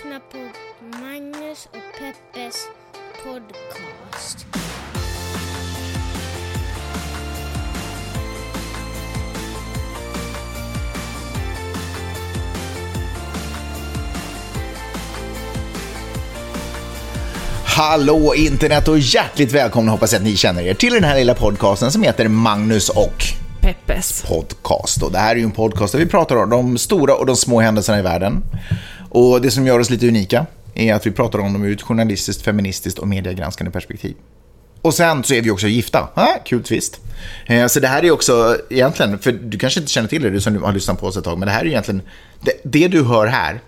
lyssnar på Magnus och Peppes podcast. Hallå internet och hjärtligt välkomna hoppas jag att ni känner er till den här lilla podcasten som heter Magnus och Peppes. podcast. Och det här är ju en podcast där vi pratar om de stora och de små händelserna i världen. Och det som gör oss lite unika är att vi pratar om dem ur ett journalistiskt, feministiskt och mediegranskande perspektiv. Och sen så är vi också gifta. Ah, kul twist. Eh, Så det här är också egentligen, för du kanske inte känner till det, du som har lyssnat på oss ett tag, men det här är egentligen, det, det du hör här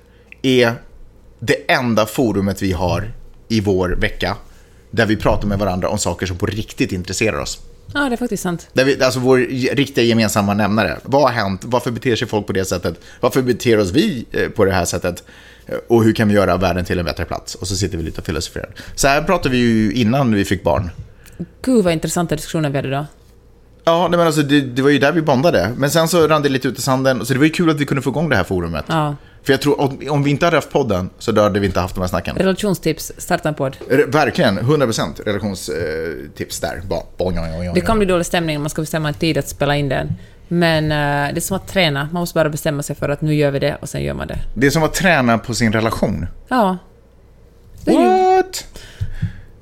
är det enda forumet vi har i vår vecka där vi pratar med varandra om saker som på riktigt intresserar oss. Ja, det är faktiskt sant. Där vi, alltså vår riktiga gemensamma nämnare. Vad har hänt? Varför beter sig folk på det sättet? Varför beter oss vi eh, på det här sättet? Eh, Och hur kan vi göra världen till en bättre plats? Och så sitter vi lite och filosoferar. Så här pratade vi ju innan vi fick barn. Gud vad intressanta diskussioner vi hade då. Ja, nej, men alltså, det, det var ju där vi bondade. Men sen så rann det lite ut i sanden. Så det var ju kul att vi kunde få igång det här forumet. Ja. För jag tror, om, om vi inte hade haft podden så hade vi inte haft de här snacken. Relationstips, starta en podd. R- Verkligen, 100% relationstips där. Bara, boing, boing, boing, Det kan bli dålig stämning om man ska bestämma en tid att spela in den. Men eh, det är som att träna. Man måste bara bestämma sig för att nu gör vi det och sen gör man det. Det är som att träna på sin relation. Ja. Det är?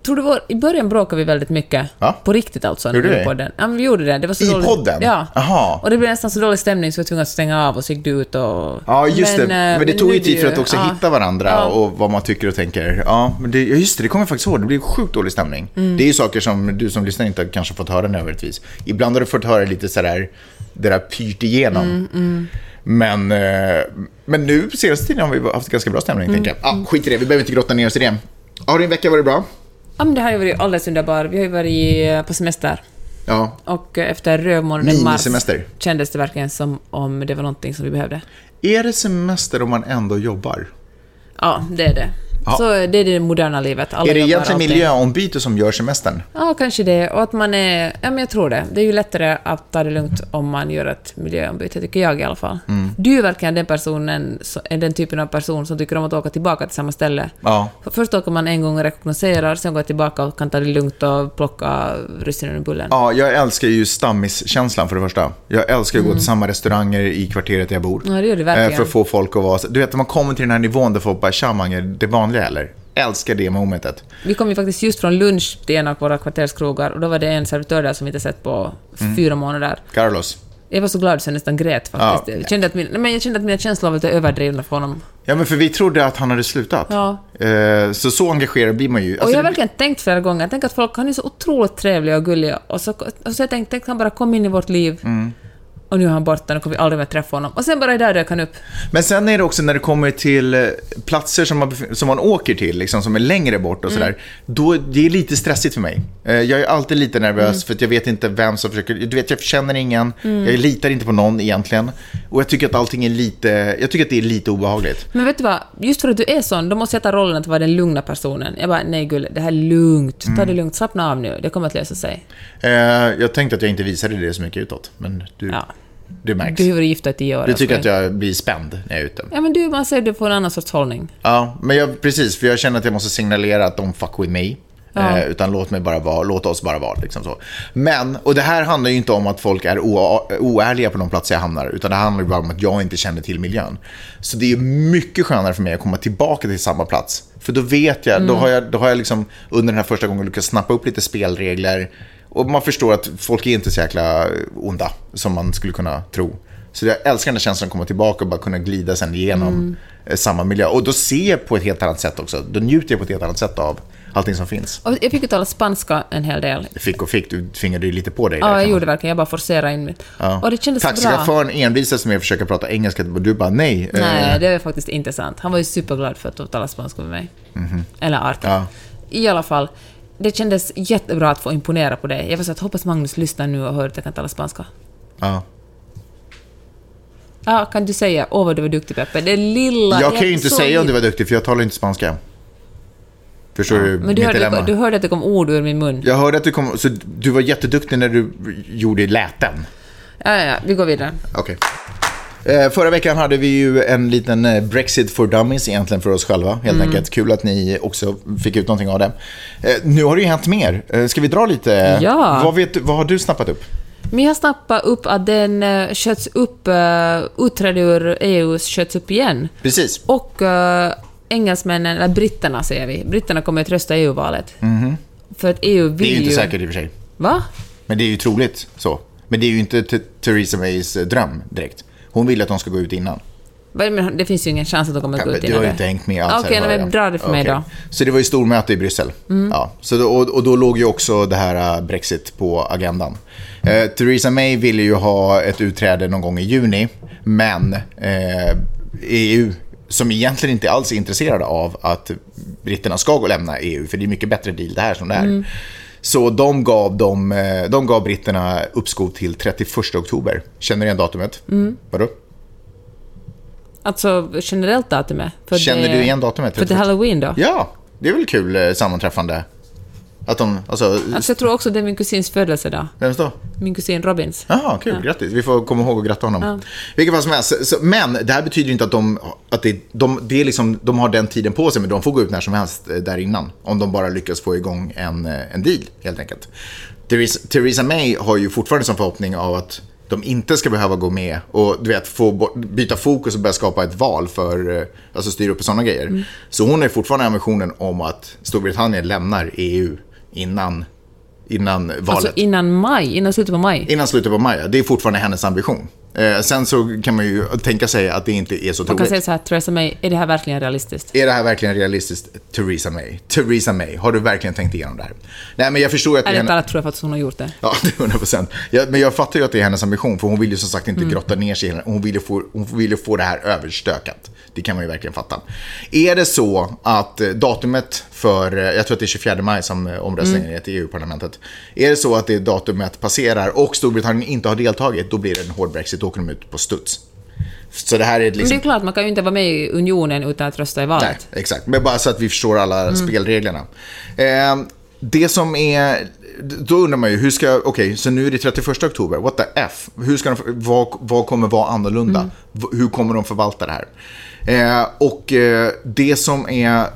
Tror du var, I början bråkade vi väldigt mycket. Ja. På riktigt alltså. när Gjorde vi podden. Ja, men vi gjorde det. det var så I dålig, podden? Ja. Aha. Och det blev nästan så dålig stämning så vi var tvungna att stänga av och så gick du ut och... Ja, just det. eh, Men det tog ju tid för att också ja. hitta varandra Ja. och vad man tycker och tänker. Ja, men det, just det, det kommer jag faktiskt ihåg. Det blev sjukt dålig stämning. Mm. Det är ju saker som du som lyssnar inte kanske fått höra nödvändigtvis. Ibland har du fått höra lite sådär, det där pyrt igenom. Mm, Men, eh, men nu senaste tiden har vi haft ganska bra stämning, Mm, tänker jag. Ja, skit i det, vi behöver inte grotta ner oss i det. Har din vecka varit bra? Ja, men det har ju varit alldeles underbar. Vi har ju varit eh, på semester. Ja. Och eh, efter rövmånaden mars kändes det verkligen som om det var någonting som vi behövde. Är det semester om man ändå jobbar? Ja, det är det. Ja. Så det är det moderna livet. Alla är det egentligen miljöombyte som gör semestern? Ja, kanske det. Och att man är... Ja, men jag tror det. Det är ju lättare att ta det lugnt om man gör ett miljöombyte, tycker jag i alla fall. Mm. Du är verkligen den personen, den typen av person som tycker om att åka tillbaka till samma ställe. Ja. För Först åker man en gång och rekognoserar, sen går jag tillbaka och kan ta det lugnt och plocka russinen ur bullen. Ja, jag älskar ju stammiskänslan för det första. Jag älskar att gå till samma restauranger i kvarteret där jag bor. Mm. Ja, det gör du verkligen. Eh, För att få folk att vara... Du vet, när man kommer till den här nivån där folk bara “Tja det vanliga eller?” Älskar det momentet. Vi kom ju faktiskt just från lunch till en av våra kvarterskrogar och då var det en servitör där som vi inte sett på Mm. fyra månader. Carlos. Jag var så glad så jag nästan grät faktiskt. Ja. Jag, kände att min, nej, men jag kände att mina känslor var lite överdrivna för honom. Ja, men för vi trodde att han hade slutat. Ja. Eh, Så så engagerad blir man ju. Och Alltså, jag har det- verkligen tänkt flera gånger, jag tänker att folk han är så otroligt trevliga och gulliga. Och så, och så jag tänkte, tänk han bara kom in i vårt liv. Mm. Och nu är han borta, nu kommer vi aldrig mer träffa honom. Och sen bara där dök han upp. Men sen är det också när det kommer till eh, platser som man, som man åker till, liksom, som är längre bort och sådär. Mm. Då, det är lite stressigt för mig. Eh, Jag är alltid lite nervös Mm. för att jag vet inte vem som försöker, du vet jag känner ingen, jag litar inte på någon egentligen. Och jag tycker att allting är lite, jag tycker att det är lite obehagligt. Men vet du vad, just för att du är sån, då måste jag ta rollen att vara den lugna personen. Jag bara, nej gulle, det här är lugnt. Mm. Ta det lugnt, slappna av nu, det kommer att lösa sig. Eh, Jag tänkte att jag inte visade det så mycket utåt, men du, Ja. Det märks. Du har varit gift i tio år. Du tycker älskling. att jag blir spänd när jag är ute. Ja men du, man säger du får en annan sorts hållning. Ja, men jag, precis, för jag känner att jag måste signalera att de fuck with me. Ja. Eh, utan låt, mig bara vara, låt oss bara vara. Liksom så. Men, och det här handlar ju inte om att folk är oärliga på de platser jag hamnar, utan det handlar bara om att jag inte känner till miljön. Så det är mycket skönare för mig att komma tillbaka till samma plats. För då vet jag, då har jag, då har jag liksom under den här första gången lyckats snappa upp lite spelregler. Och man förstår att folk är inte så jäkla onda som man skulle kunna tro. Så jag älskar den här känslan att komma tillbaka och bara kunna glida sen igenom eh, samma miljö. Och då ser jag på ett helt annat sätt också. Då njuter jag på ett helt annat sätt av allting som finns. Och jag fick ju tala spanska en hel del. Fick och fick, du tvingade ju lite på dig. där, Ja, jag man gjorde verkligen. Jag bara forcerade in mitt. Ja. Och det kändes så bra. Taxichauffören envisades med att försöka prata engelska och du bara nej. eh, Nej, det är faktiskt inte sant. Han var ju superglad för att få tala spanska med mig. Eller Arthur. Ja. I alla fall, det kändes jättebra att få imponera på dig. Jag var så att hoppas Magnus lyssnar nu och hör att jag kan tala spanska. ja. Ja, kan du säga åh vad du var duktig Peppe? Det lilla... Jag kan ju inte säga om du var duktig för jag talar inte spanska. Förstår du Men du hörde, du hörde att det kom ord ur min mun. Jag hörde att du kom, så du var jätteduktig när du gjorde läten. Ja, ja, ja, vi går vidare. Okej. Eh, förra veckan hade vi ju en liten eh, Brexit for dummies egentligen för oss själva. Helt Mm. enkelt. Kul att ni också fick ut någonting av det. Eh, nu har det ju hänt mer. Eh, ska vi dra lite? Ja. Vad, vet, vad har du snappat upp? Men jag snappade upp att den sköts upp, utträde ur EU sköts upp igen. Precis. Och engelsmännen, eller britterna säger vi, britterna kommer att rösta i EU-valet. För att EU vill. Det är ju inte säkert i och för sig. Va? Men det är ju troligt så. Men det är ju inte Theresa Mays eh, dröm direkt. Hon vill att de ska gå ut innan. Men det finns ju ingen chans att de kommer att gå ut du innan har ju inte hängt med alls. Okej, hör men jag. dra det för mig Okej. då. Så det var ju stormöte i Bryssel. Ja, så då, och, och då låg ju också det här eh, Brexit på agendan. Eh, Theresa May ville ju ha ett utträde någon gång i juni, men eh, EU som egentligen inte alls är intresserade av att britterna ska gå och lämna EU, för det är mycket bättre deal det här som det är. Så de gav, de, eh, de gav britterna uppskov till 31 oktober. Känner du igen datumet? Vadå? Alltså generellt datumet. Känner det, du igen datumet? För det är halloween då? Ja, det är väl kul eh, sammanträffande. Att de, alltså, Alltså jag tror också det är min kusins födelsedag. vems då? Min kusin Robins. Jaha, kul, grattis. Vi får komma ihåg att gratta honom. Vilket fall som helst. Så, men det här betyder inte att, de, att det, de, det är liksom, de har den tiden på sig, men de får gå ut när som helst eh, där innan. Om de bara lyckas få igång en, eh, en deal, helt enkelt. Theresa, Theresa May har ju fortfarande som förhoppning av att de inte ska behöva gå med och du vet, få byta fokus och börja skapa ett val för, eh, alltså styra upp och sådana grejer. Så hon har fortfarande ambitionen om att Storbritannien lämnar EU innan, innan valet. Alltså innan maj, innan slutet på maj. Innan slutet på maj, ja. det är fortfarande hennes ambition. Eh, sen så kan man ju tänka sig att det inte är så Man kan troligt. säga så här, Theresa May, är det här verkligen realistiskt? Är det här verkligen realistiskt, Theresa May? Theresa May, har du verkligen tänkt igenom det här? Nej, men jag förstår att Ärligt henne... talat tror jag faktiskt hon har gjort det. Ja, det är 100 procent. Men jag fattar ju att det är hennes ambition, för hon vill ju som sagt inte grotta ner sig Hon vill ju få, hon vill ju få det här överstökat. Det kan man ju verkligen fatta. Är det så att eh, datumet för, eh, jag tror att det är 24 maj som eh, omröstningen är till EU-parlamentet. Är det så att det datumet passerar och Storbritannien inte har deltagit, då blir det en hård Brexit, då åker de ut på studs. Så det här är Men det är liksom... klart, man kan ju inte vara med i unionen utan att rösta i Nej, valet. exakt. Men bara så att vi förstår alla Mm. spelreglerna. Eh, det som är... Då undrar man ju, hur ska... Okej, så nu är det 31 oktober. What the F? Hur ska de, vad, vad kommer vara annorlunda? Mm. Hur kommer de förvalta det här? Eh, och eh, det som är...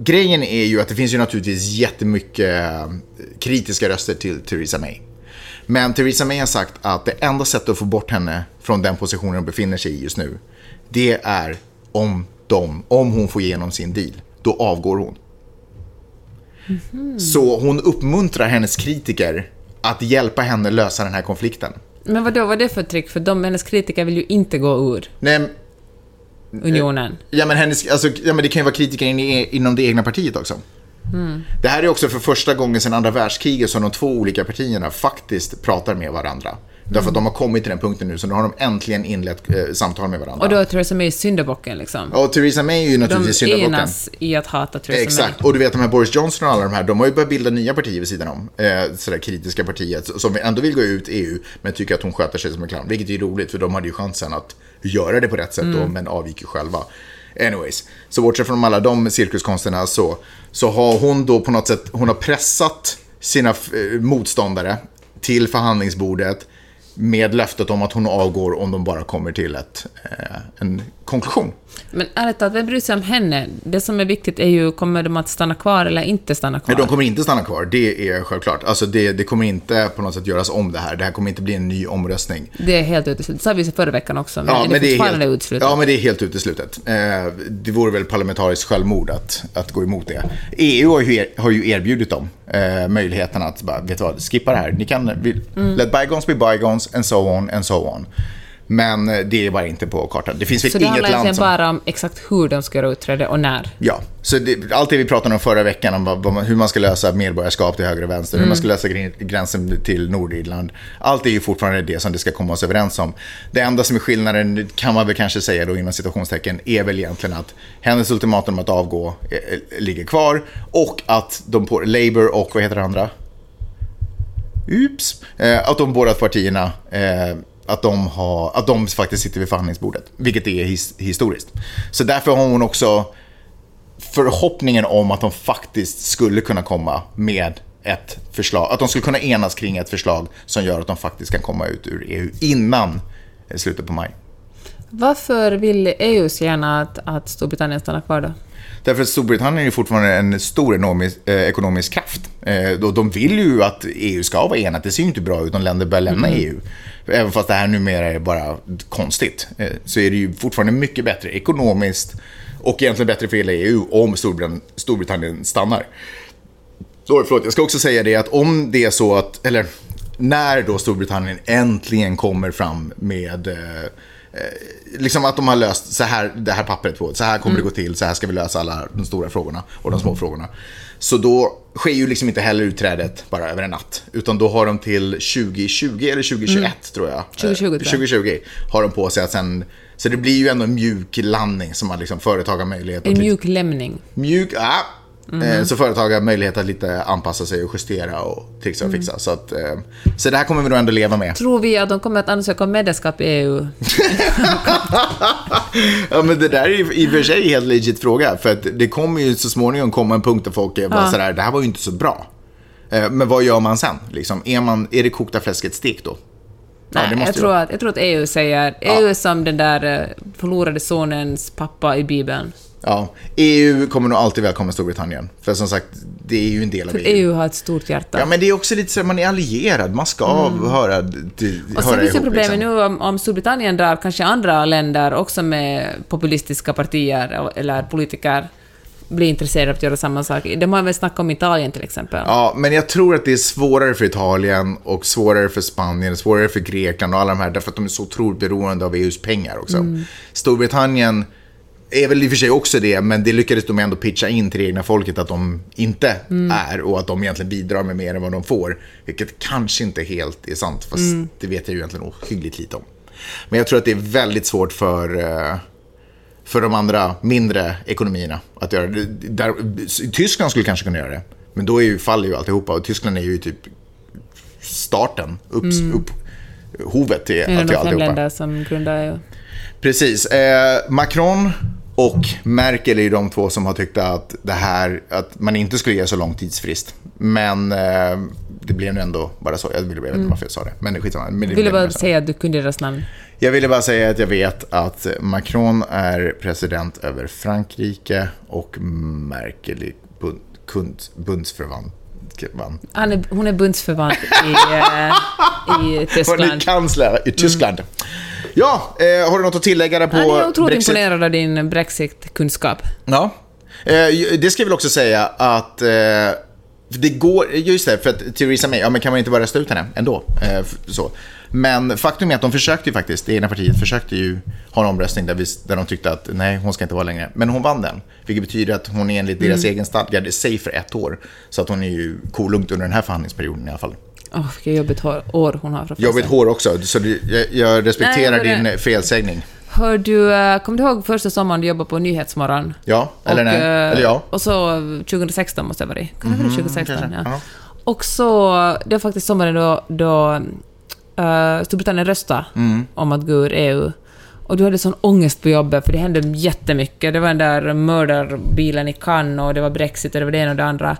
Grejen är ju att det finns ju naturligtvis jättemycket eh, kritiska röster till Theresa May. Men Theresa May har sagt att det enda sättet att få bort henne från den positionen hon befinner sig i just nu, det är om, de, om hon får igenom sin deal. Då avgår hon. Så hon uppmuntrar hennes kritiker att hjälpa henne lösa den här konflikten. Men vad då vad är det för trick? För de, hennes kritiker vill ju inte gå ur Nej, unionen. Ja men, hennes, alltså, ja, men det kan ju vara kritiker in i, inom det egna partiet också. Det här är också för första gången sedan andra världskriget som de två olika partierna faktiskt pratar med varandra. Därför att de har kommit till den punkten nu, så nu har de äntligen inlett eh, samtal med varandra. Och då är Theresa May syndabocken liksom. och Theresa May är ju De naturligtvis syndabocken. enas i att hata Theresa Exakt, May. och du vet de här Boris Johnson och alla de här, de har ju börjat bilda nya partier vid sidan om. Eh, sådär kritiska partiet som ändå vill gå ut EU, men tycker att hon sköter sig som en clown. Vilket är roligt, för de hade ju chansen att göra det på rätt sätt då, men avgick ju själva. Anyways, så bortsett från alla de cirkuskonsterna så, så har hon då på något sätt, hon har pressat sina eh, motståndare till förhandlingsbordet med löftet om att hon avgår om de bara kommer till ett, eh, en konklusion. Men ärligt talat, vem bryr sig om henne? Det som är viktigt är ju, kommer de att stanna kvar eller inte stanna kvar? Nej, de kommer inte stanna kvar, det är självklart. Alltså det, det kommer inte på något sätt göras om det här. Det här kommer inte bli en ny omröstning. Det är helt uteslutet. Det sa vi förra veckan också, men Ja, är men det det är fortfarande helt, uteslutet? ja, men det är helt uteslutet. Eh, det vore väl parlamentariskt självmord att, att gå emot det. EU har ju, har ju erbjudit dem eh, möjligheten att bara, vet du vad, skippa det här. Ni kan, vi, Mm. let bygons be bygons and so on and so on. Men eh, det är bara inte på kartan. Det finns väl Så det inget handlar land egentligen som... bara om exakt hur de ska göra utträde och när? Ja, så det, allt det vi pratade om förra veckan om vad, vad hur man ska lösa medborgarskap till höger och vänster, hur man ska lösa gränsen till Nordirland. Allt är ju fortfarande det som det ska komma oss överens om. Det enda som är skillnaden, kan man väl kanske säga då inom citationstecken, är väl egentligen att hennes ultimatum att avgå eh, eh, ligger kvar och att de på Labour och vad heter det andra? Ups, Eh, att de båda partierna eh, att, de har, att de faktiskt sitter vid förhandlingsbordet, vilket är his, historiskt. Så därför har hon också förhoppningen om att de faktiskt skulle kunna komma med ett förslag, att de skulle kunna enas kring ett förslag som gör att de faktiskt kan komma ut ur EU innan eh, slutet på maj. Varför vill EU så gärna att, att Storbritannien stannar kvar då? Därför att Storbritannien är fortfarande en stor ekonomisk, eh, ekonomisk kraft. Eh, de vill ju att EU ska vara enat. Det ser ju inte bra ut om länder börjar lämna EU. Även fast det här numera är bara konstigt. Eh, så är det ju fortfarande mycket bättre ekonomiskt och egentligen bättre för hela EU om Storbritannien, Storbritannien stannar. Så, förlåt, jag ska också säga det att om det är så att, eller när då Storbritannien äntligen kommer fram med eh, liksom att de har löst så här, det här pappret på, så här kommer det gå till, så här ska vi lösa alla de stora frågorna och de små frågorna. Så då sker ju liksom inte heller utträdet bara över en natt, utan då har de till 2020 eller 2021 tror jag. 2020 tror jag. 2020 har de på sig att sen, så det blir ju ändå en mjuk landning som man liksom företag har möjlighet En att mjuk lämning. mjuk, ja. Eh, Så företag har möjlighet att lite anpassa sig och justera och trixa och fixa. Så, att, eh, så det här kommer vi nog ändå leva med. Tror vi att de kommer att ansöka om medlemskap i EU? ja, men det där är ju i och för sig en helt legit fråga. För att det kommer ju så småningom komma en punkt där folk är bara Ja. sådär, det här var ju inte så bra. Eh, Men vad gör man sen? Liksom, är, man, är det kokta fläsket stek då? Ja, Nej, måste jag, tror att, jag tror att EU säger... EU är som den där förlorade sonens pappa i Bibeln. Ja, EU kommer nog alltid välkomna Storbritannien. För som sagt, det är ju en del av För EU. EU har ett stort hjärta. Ja, men det är också lite så att man är allierad. Man ska höra, till, Mm. Och sen finns ihop, problemet liksom. nu om, om Storbritannien drar kanske andra länder också med populistiska partier eller politiker blir intresserade av att göra samma sak. De har väl snackat om Italien till exempel. Ja, men jag tror att det är svårare för Italien och svårare för Spanien, svårare för Grekland och alla de här, därför att de är så otroligt beroende av EUs pengar också. Storbritannien är väl i och för sig också det, men det lyckades de ändå pitcha in till det egna folket att de inte är och att de egentligen bidrar med mer än vad de får. Vilket kanske inte helt är sant, fast det vet jag ju egentligen ohyggligt lite om. Men jag tror att det är väldigt svårt för, eh, för de andra mindre ekonomierna att göra det. Där, Tyskland skulle kanske kunna göra det, men då är ju, faller ju alltihopa och Tyskland är ju typ starten, upps, upp, hovet till, till de fem alltihopa. länder som grundar. Precis. Eh, Macron och Merkel är ju de två som har tyckt att, det här, att man inte skulle ge så lång tidsfrist. Men eh, det blev nu ändå bara så. Jag, vet inte varför jag sa det. Men det skitsamma. Men det Vill blev du bara säga att du kunde deras namn? Jag ville bara säga att jag vet att Macron är president över Frankrike och Merkel är bund, kund, bundsförvant. Hon Han är, hon är bundsförvant i, eh, i är Tyskland. kansler i Tyskland. Ja, eh, har du något att tillägga där på Han är otroligt Brexit? imponerad av din Brexit-kunskap. Ja. Eh, det ska jag väl också säga att eh, det går, just det, för att Theresa May, ja men kan man inte bara rösta ut henne ändå? Eh, så. Men faktum är att de försökte ju faktiskt, det ena partiet försökte ju ha en omröstning där, vi, där de tyckte att nej, hon ska inte vara längre. Men hon vann den, vilket betyder att hon är enligt deras egen stadga safe för ett år. Så att hon är ju kolugnt under den här förhandlingsperioden i alla fall. Åh, vilket jobbigt hår, år hon har framför Jobbigt hår också, så det, jag, jag respekterar Nej, din felsägning. Hör du, eh, kommer du ihåg första sommaren du jobbade på Nyhetsmorgon? Ja, eller och, nej, eh, eller ja. Och så 2016 måste det ha varit. Kan det vara 2016? kanske. Ja. Ja. Och så, det var faktiskt sommaren då, då uh, Storbritannien röstade Mm. om att gå ur EU. Och du hade sån ångest på jobbet, för det hände jättemycket. Det var den där mördarbilen i Cannes och det var Brexit och det var det ena och det andra.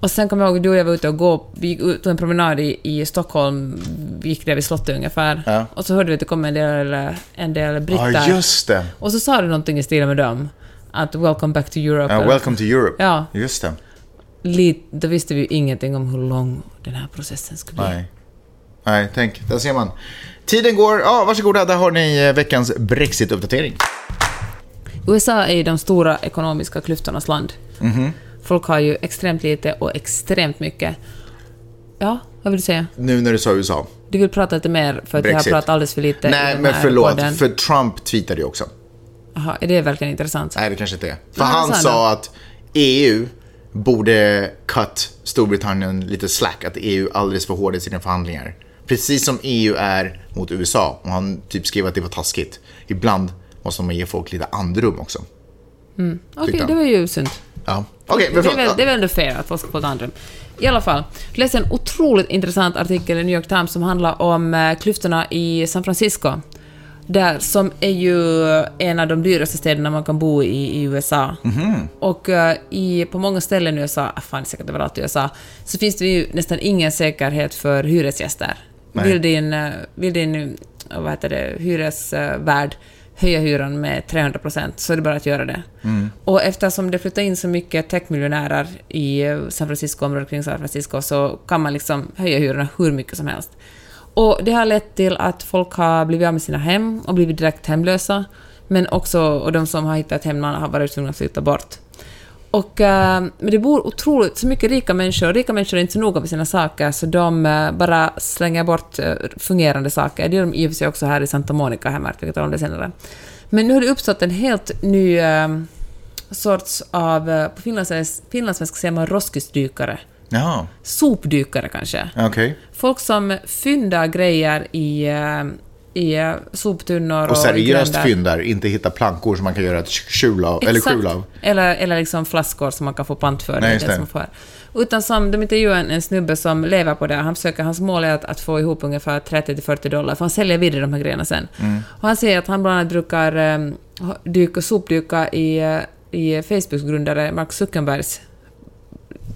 Och sen kommer jag ihåg, du och jag var ute och gå, vi gick ut på en promenad i, i Stockholm, vi gick där vid slottet ungefär. Ja. Och så hörde vi att det kom en del, en del britter. Ja, just det. Och så sa du någonting i stil med dem. Att “Welcome back to Europe”. Ja, eller- welcome to Europe. Ja, Just det. lit, då visste vi ju ingenting om hur lång den här processen skulle bli. Nej. Nej, tänk, där ser man. Tiden går. Ja, varsågoda, där har ni eh, veckans Brexit-uppdatering. USA är ju de stora ekonomiska klyftornas land. Mhm. Folk har ju extremt lite och extremt mycket. Ja, vad vill du säga? Nu när du sa USA. Du vill prata lite mer för att vi har Brexit. pratat alldeles för lite Nej, men förlåt, podden. för Trump tweetade ju också. Jaha, är det verkligen intressant? Nej, det kanske inte är. För han sa att EU borde cut Storbritannien lite slack, att EU alldeles för hård i sina förhandlingar. Precis som EU är mot USA. Och han typ skrev att det var taskigt. Ibland måste man ge folk lite andrum också. Okej, tyckte han. det var ju sunt. Ja, okej, men det, är väl, det är väl ändå fair att folk ska få ett andrum. I alla fall, jag läste en otroligt intressant artikel i New York Times som handlar om eh, klyftorna i San Francisco. Där, som är ju en av de dyraste städerna man kan bo i i USA. Mhm. Och eh, i, på många ställen i USA, ah, fan säkert överallt i USA, så finns det ju nästan ingen säkerhet för hyresgäster. Nej. Vill din, eh, vill din vad heter det, hyresvärd höja hyran med 300 procent, så är det bara att göra det. Och eftersom det flyttar in så mycket techmiljonärer i eh, San Francisco, området kring San Francisco, så kan man liksom höja hyrorna hur mycket som helst. Och det har lett till att folk har blivit av med sina hem och blivit direkt hemlösa, men också, och de som har hittat hem har varit tvungna att flytta bort. Och, eh, men det bor otroligt så mycket rika människor. Rika människor är inte så noga med sina saker, så de eh, bara slänger bort eh, fungerande saker. Det gör de i och för sig också här i Santa Monica, här märkt, vi kan tala om det senare. Men nu har det uppstått en helt ny sorts av, på finlandssvenska finlandssvenska säger man roskisdykare. Jaha, Sopdykare kanske. okej. Folk som fyndar grejer i, i soptunnor och, Och seriöst grändar. fyndar, inte hitta plankor som man kan göra ett skjul av, eller skjul av. Eller, eller liksom flaskor som man kan få pant för. Nej, det som får. Utan som, de intervjuar en, en snubbe som lever på det. Han försöker, hans mål är att, att få ihop ungefär 30-40 dollar, för han säljer vidare de här grejerna sen. Mm. Och han säger att han bland annat brukar um, dyka, sopdyka i, eh, i Facebooks grundare Mark Zuckerbergs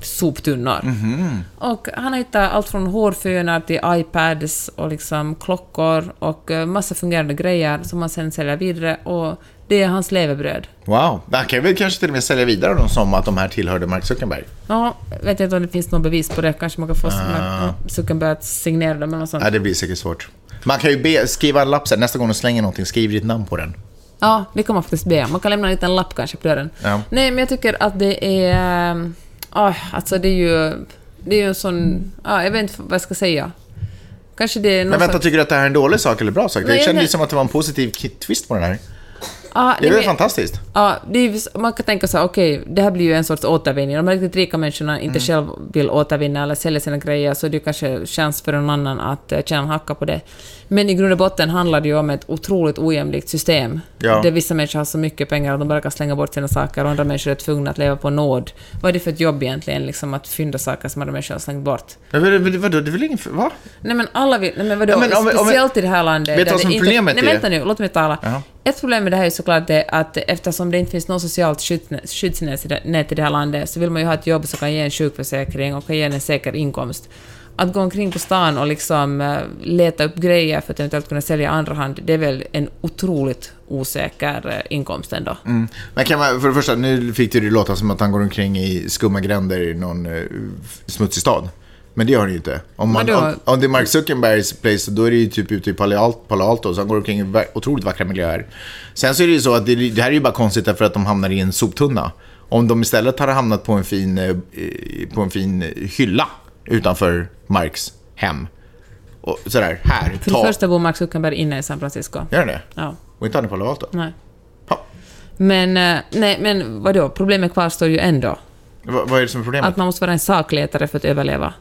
soptunnor. Mhm. Och han har hittat allt från hårfönar till iPads och liksom klockor och eh, massa fungerande grejer som han sen säljer vidare och det är hans levebröd. Wow, man kan väl kanske till och med sälja vidare dem som att de här tillhörde Mark Zuckerberg. Ja, vet inte om det finns något bevis på det. Kanske man kan få Ah. Zuckerberg att signera dem eller något sånt. Nej, det blir säkert svårt. Man kan ju be, skriva en lapp sen, nästa gång du slänger någonting, skriv ditt namn på den. Ja, det kan man faktiskt be. Man kan lämna en liten lapp kanske på dörren. Ja. Nej, men jag tycker att det är... ah, alltså det är ju... Det är ju en sån... ah, jag vet inte vad jag ska säga. Kanske det är någon Men vänta, sorts- tycker du att det här är en dålig sak eller bra sak? Nej, Det kändes ju som att det var en positiv twist på den här. Ah, Det är väl men- fantastiskt? Är, ju- man kan tänka så här, okej, det här blir ju en sorts återvinning. Om de riktigt rika människorna inte Mm. själv vill återvinna eller sälja sina grejer så är det ju kanske chans för någon annan att uh, tjäna en hacka på det. Men i grund och botten handlar det ju om ett otroligt ojämlikt system. Ja. Där vissa människor har så mycket pengar att de bara kan slänga bort sina saker och andra människor är tvungna att leva på nåd. Vad är det för ett jobb egentligen, liksom att fynda saker som andra människor har slängt bort? Men vad- vad- vadå, det är väl ingen... Va? Nej men alla vill... Nej men vadå? Ja, men om vi- om Speciellt i det här landet... Vet du vad som inte- problemet Nej är? vänta nu, låt mig tala. Jaha. Ett problem med det här är såklart det att eftersom det inte finns något socialt skyddsnät i det här landet så vill man ju ha ett jobb som kan ge en sjukförsäkring och kan ge en säker inkomst. Att gå omkring på stan och liksom eh, leta upp grejer för att eventuellt kunna sälja andra hand, det är väl en otroligt osäker eh, inkomst ändå. Mm. Men kan man, för det första, nu fick det ju låta som att han går omkring i skumma gränder i någon uh, smutsig stad. Men det gör han ju inte. Om, man, om, om det är Mark Zuckerbergs place, då är det ju typ ute i Palo Alto, så han går omkring i otroligt vackra miljöer. Sen så är det ju så att det, det här är ju bara konstigt därför att de hamnar i en soptunna. Om de istället hade hamnat på en fin, eh, på en fin hylla utanför Marks hem. Och sådär, här, För det ta. första bor Mark Zuckerberg inne i San Francisco. Gör han det? Ja, Och inte han i Palo Alto? nej. Ja. Men, eh, nej, men vadå, problemet kvarstår ju ändå. Va, vad är det som är problemet? Att man måste vara en sakletare för att överleva.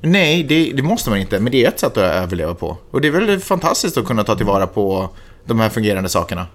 Nej, det, det måste man inte, men det är ett sätt att överleva på. Och det är väl fantastiskt att kunna ta tillvara på de här fungerande sakerna.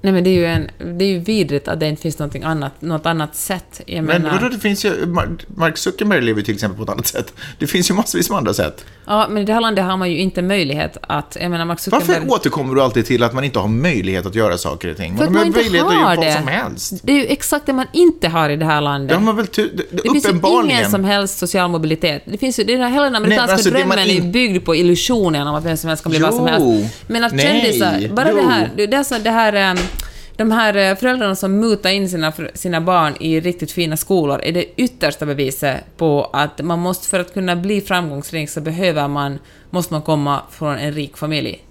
Nej men det är ju, en, det är ju vidrigt att det inte finns någonting annat, något annat sätt. Jag Men menar, vadå, det finns ju, Mar- Mark Zuckerberg lever ju till exempel på ett annat sätt. Det finns ju massvis med andra sätt. Ja, men i det här landet har man ju inte möjlighet att... Jag menar, Mark Zuckerberg... Varför återkommer du alltid till att man inte har möjlighet att göra saker och ting? För att man inte att göra har det. som helst. Det är ju exakt det man inte har i det här landet. Det har man väl tu- det, det finns ju ingen som helst social mobilitet. Det finns ju, det är hela den amerikanska alltså det man drömmen är in- byggd på illusionen om att vem som helst kan bli vad som Jo. helst. Men att kändisar, bara det Jo. här, det, det är så det här... De här eh, föräldrarna som mutar in sina, sina barn i riktigt fina skolor är det yttersta beviset på att man måste, för att kunna bli framgångsrik så behöver man, måste man komma från en rik familj.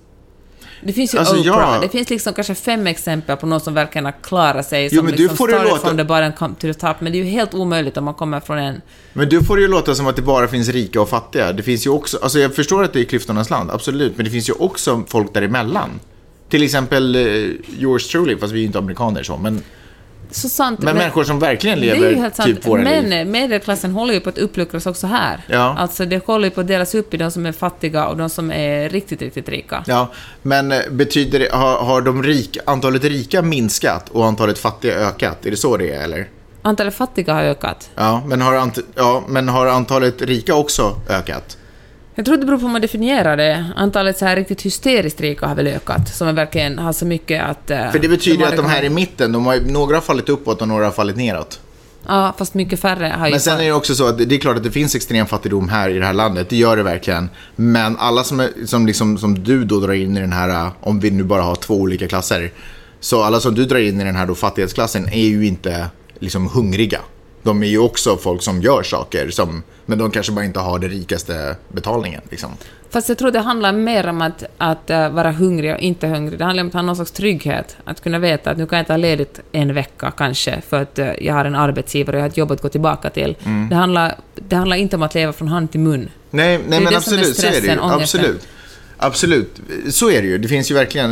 Det finns ju Alltså, Oprah, ja. det finns liksom kanske fem exempel på någon som verkligen har klarat sig, Jo, som men du liksom får det started låta- from the bottom come to the top, men det är ju helt omöjligt om man kommer från en... Men du får det ju låta som att det bara finns rika och fattiga. Det finns ju också, alltså jag förstår att det är klyftornas land, absolut. Men det finns ju också folk däremellan. Till exempel eh, yours truly, fast vi är ju inte amerikaner så. Men, Så sant. men, människor som verkligen det är lever helt sant. typ våra liv. Men medelklassen håller ju på att uppluckras också här. Ja. Alltså det håller ju på att delas upp i de som är fattiga och de som är riktigt, riktigt rika. Ja, men eh, betyder det, har, har de rika, antalet rika minskat och antalet fattiga ökat? Är det så det är eller? Antalet fattiga har ökat. Ja, men har, ant, ja, men har antalet rika också ökat? Jag tror det beror på hur man definierar det. Antalet så här riktigt hysteriskt rika har väl ökat, som verkligen har så mycket att... eh, För det betyder de att de här i mitten, de har, några har fallit uppåt och några har fallit neråt. Ja, fast mycket färre har ju... Men sen är det också så att det är klart att det finns extrem fattigdom här i det här landet. Det gör det verkligen. Men alla som, är, som, liksom, som du då drar in i den här, om vi nu bara har två olika klasser. Så alla som du drar in i den här då fattighetsklassen är ju inte liksom hungriga. De är ju också folk som gör saker, som, men de kanske bara inte har den rikaste betalningen. Liksom. Fast jag tror det handlar mer om att, att uh, vara hungrig och inte hungrig. Det handlar om att ha någon slags trygghet. Att kunna veta att nu kan jag ta ledigt en vecka kanske för att uh, jag har en arbetsgivare och jag har ett jobb att gå tillbaka till. Mm. Det, handlar, det handlar inte om att leva från hand till mun. Nej, nej men absolut, så är det ju. Absolut. Absolut, så är det ju. Det finns ju verkligen,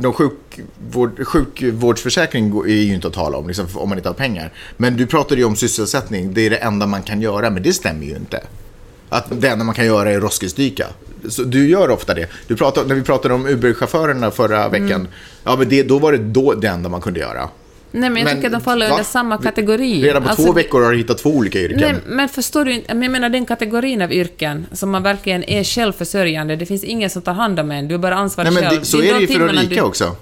de sjukvård, sjukvårdsförsäkring är ju inte att tala om, liksom, om man inte har pengar. Men du pratade ju om sysselsättning, det är det enda man kan göra, men det stämmer ju inte. Att det enda man kan göra är roskisdyka. Så du gör ofta det. Du pratade, när vi pratade om Uber-chaufförerna förra veckan, Mm. ja, men det, då var det då det enda man kunde göra. Nej, men jag Men, tycker att de faller va? under samma kategori. Redan på Alltså, två veckor har du hittat två olika yrken. Nej, men förstår du inte? Jag menar den kategorin av yrken som man verkligen är självförsörjande. Det finns ingen som tar hand om en. Du är bara ansvarig Nej, men själv. det, så är det de ju för de rika du... också.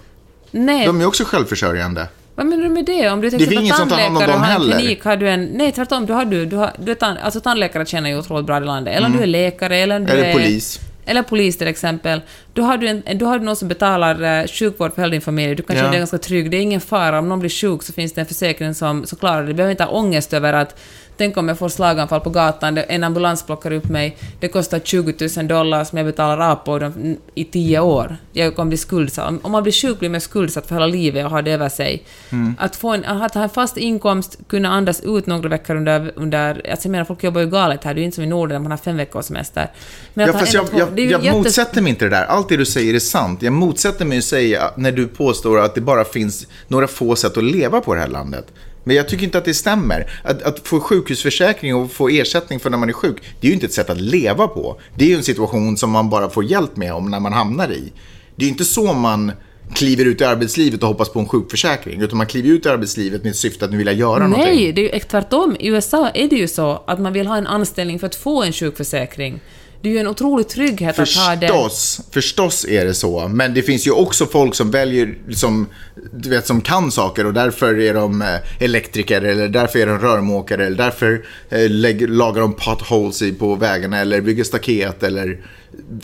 Nej, De är också självförsörjande. vad menar du med det? Om du till exempel tandläkare och har en heller. klinik, har du en... Nej, tvärtom. Du har du. du, har, du är tan, alltså tandläkare tjänar ju otroligt bra i landet. Eller om du är läkare, eller om du Mm. Eller är... polis. Eller polis till exempel. Då har du, en, då har du någon som betalar eh, sjukvård för hela din familj. Du kan känna Ja. dig ganska trygg. Det är ingen fara. Om någon blir sjuk så finns det en försäkring som, som klarar det. Du behöver inte ha ångest över att Tänk om jag får slaganfall på gatan, en ambulans plockar upp mig, det kostar 20 000 dollar som jag betalar av på dem i tio år. Jag kommer bli skuldsatt. Om- man blir sjuk blir man skuldsatt för hela livet och har det över sig. Mm. Att, få en, att ha en fast inkomst, kunna andas ut några veckor under... under alltså jag menar, folk jobbar ju galet här. Det är ju inte som i Norden där man har fem veckors semester. Men Ja, fast jag, jag, jag jättes- motsätter mig inte det där. Allt det du säger är sant. Jag motsätter mig att säga när du påstår att det bara finns några få sätt att leva på det här landet. Men jag tycker inte att det stämmer. Att, att få sjukhusförsäkring och få ersättning för när man är sjuk, det är ju inte ett sätt att leva på. Det är ju en situation som man bara får hjälp med om när man hamnar i. Det är ju inte så man kliver ut i arbetslivet och hoppas på en sjukförsäkring. Utan man kliver ut i arbetslivet med syfte att nu vilja göra någonting. Nej, det är ju tvärtom. I USA är det ju så att man vill ha en anställning för att få en sjukförsäkring. Det är ju en otrolig trygghet att ha det. Förstås, förstås är det så. Men det finns ju också folk som väljer, som, du vet, som kan saker och därför är de eh, elektriker eller därför är de rörmokare eller därför eh, lägger, lagar de potholes i, på vägarna eller bygger staket eller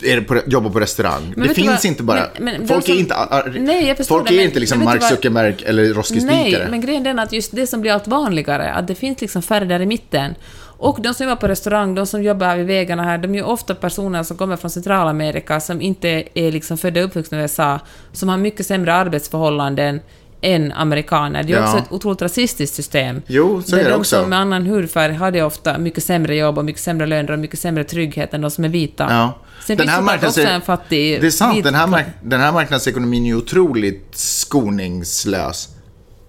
är på, jobbar på restaurang. Men det finns vad? inte bara... Men- men folk de är som- inte, ar- Nej, folk det, är men- inte liksom Mark du vad? Zuckerberg eller roskisdykare. Nej, men grejen är att just det som blir allt vanligare, att det finns liksom färre där i mitten. Och de som jobbar på restaurang, de som jobbar vid vägarna här, de är ju ofta personer som kommer från Centralamerika, som inte är liksom födda och uppvuxna i USA, som har mycket sämre arbetsförhållanden än amerikaner. Det är Ja. också ett otroligt rasistiskt system. Jo, så är det de också. som med annan hudfärg hade ofta mycket sämre jobb och mycket sämre löner och mycket sämre trygghet än de som är vita. Ja. Sen finns det såklart också en fattig... Det är sant, vit- den här, mark- den här marknadsekonomin är otroligt skoningslös.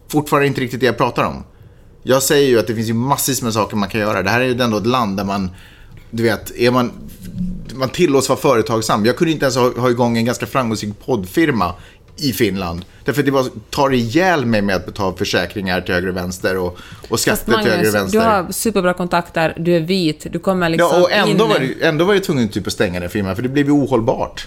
Fortfarande inte riktigt det jag pratar om. Jag säger ju att det finns ju massvis med saker man kan göra. Det här är ju ändå ett land där man, du vet, är man, man tillåts vara företagsam. Jag kunde inte ens ha, ha igång en ganska framgångsrik poddfirma i Finland. Därför att det bara tar ihjäl mig med att betala försäkringar till höger och vänster och, och skatter till höger och Magnus, vänster. du har superbra kontakter, du är vit, du kommer liksom Ja, och ändå in... var, det, ändå var jag tvungen typ att stänga den firman, för det blev ju ohållbart.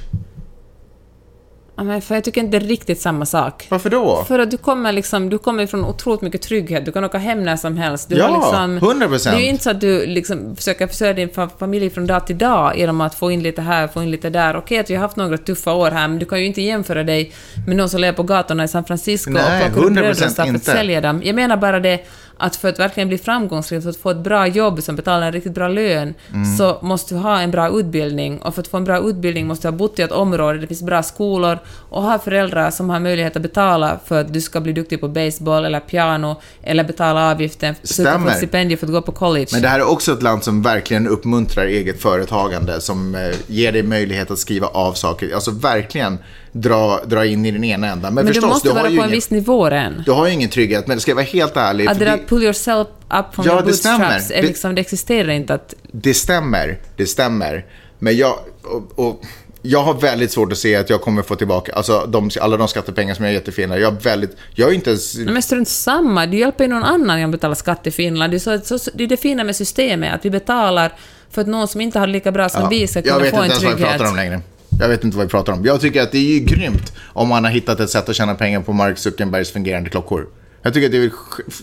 Men för jag tycker inte det är riktigt samma sak. Varför då? För att du kommer liksom, du kommer från otroligt mycket trygghet, du kan åka hem när som helst. Du Ja, liksom, 100%. Det är ju inte så att du liksom försöker försörja din fa- familj från dag till dag genom att få in lite här, få in lite där. Okej att vi har haft några tuffa år här, men du kan ju inte jämföra dig med någon som lever på gatorna i San Francisco Nej, och plockar upp 100% brödrostar för att sälja dem. Jag menar bara det att för att verkligen bli framgångsrik, för att få ett bra jobb som betalar en riktigt bra lön, Mm. så måste du ha en bra utbildning. Och för att få en bra utbildning måste du ha bott i ett område det finns bra skolor och ha föräldrar som har möjlighet att betala för att du ska bli duktig på baseball eller piano eller betala avgiften får Stämmer. ett stipendium för att gå på college. Men det här är också ett land som verkligen uppmuntrar eget företagande, som eh, ger dig möjlighet att skriva av saker. Alltså verkligen dra, dra in i den ena ändan. Men, Men förstås, du måste har vara på en ingen, viss nivå än. du har ju ingen trygghet, men ska jag vara helt ärlig, Att det där pull yourself up from Ja, your det bootstraps, är Det- liksom, det existerar inte att... det stämmer, det stämmer. Men jag, och, och, jag har väldigt svårt att se att jag kommer få tillbaka alltså, de, alla de skattepengar som jag gett till Finland. Jag har väldigt, jag är inte ens... Men strunt samma, du hjälper ju någon annan genom att betala skatt i Finland. Det är, så, så, det är det fina med systemet, att vi betalar för att någon som inte har lika bra som Ja, vi ska jag kunna vet få inte en ens vad trygghet. pratar om längre. Jag vet inte vad vi pratar om. Jag tycker att det är ju grymt om man har hittat ett sätt att tjäna pengar på Mark Zuckerbergs fungerande klockor. Jag tycker att det är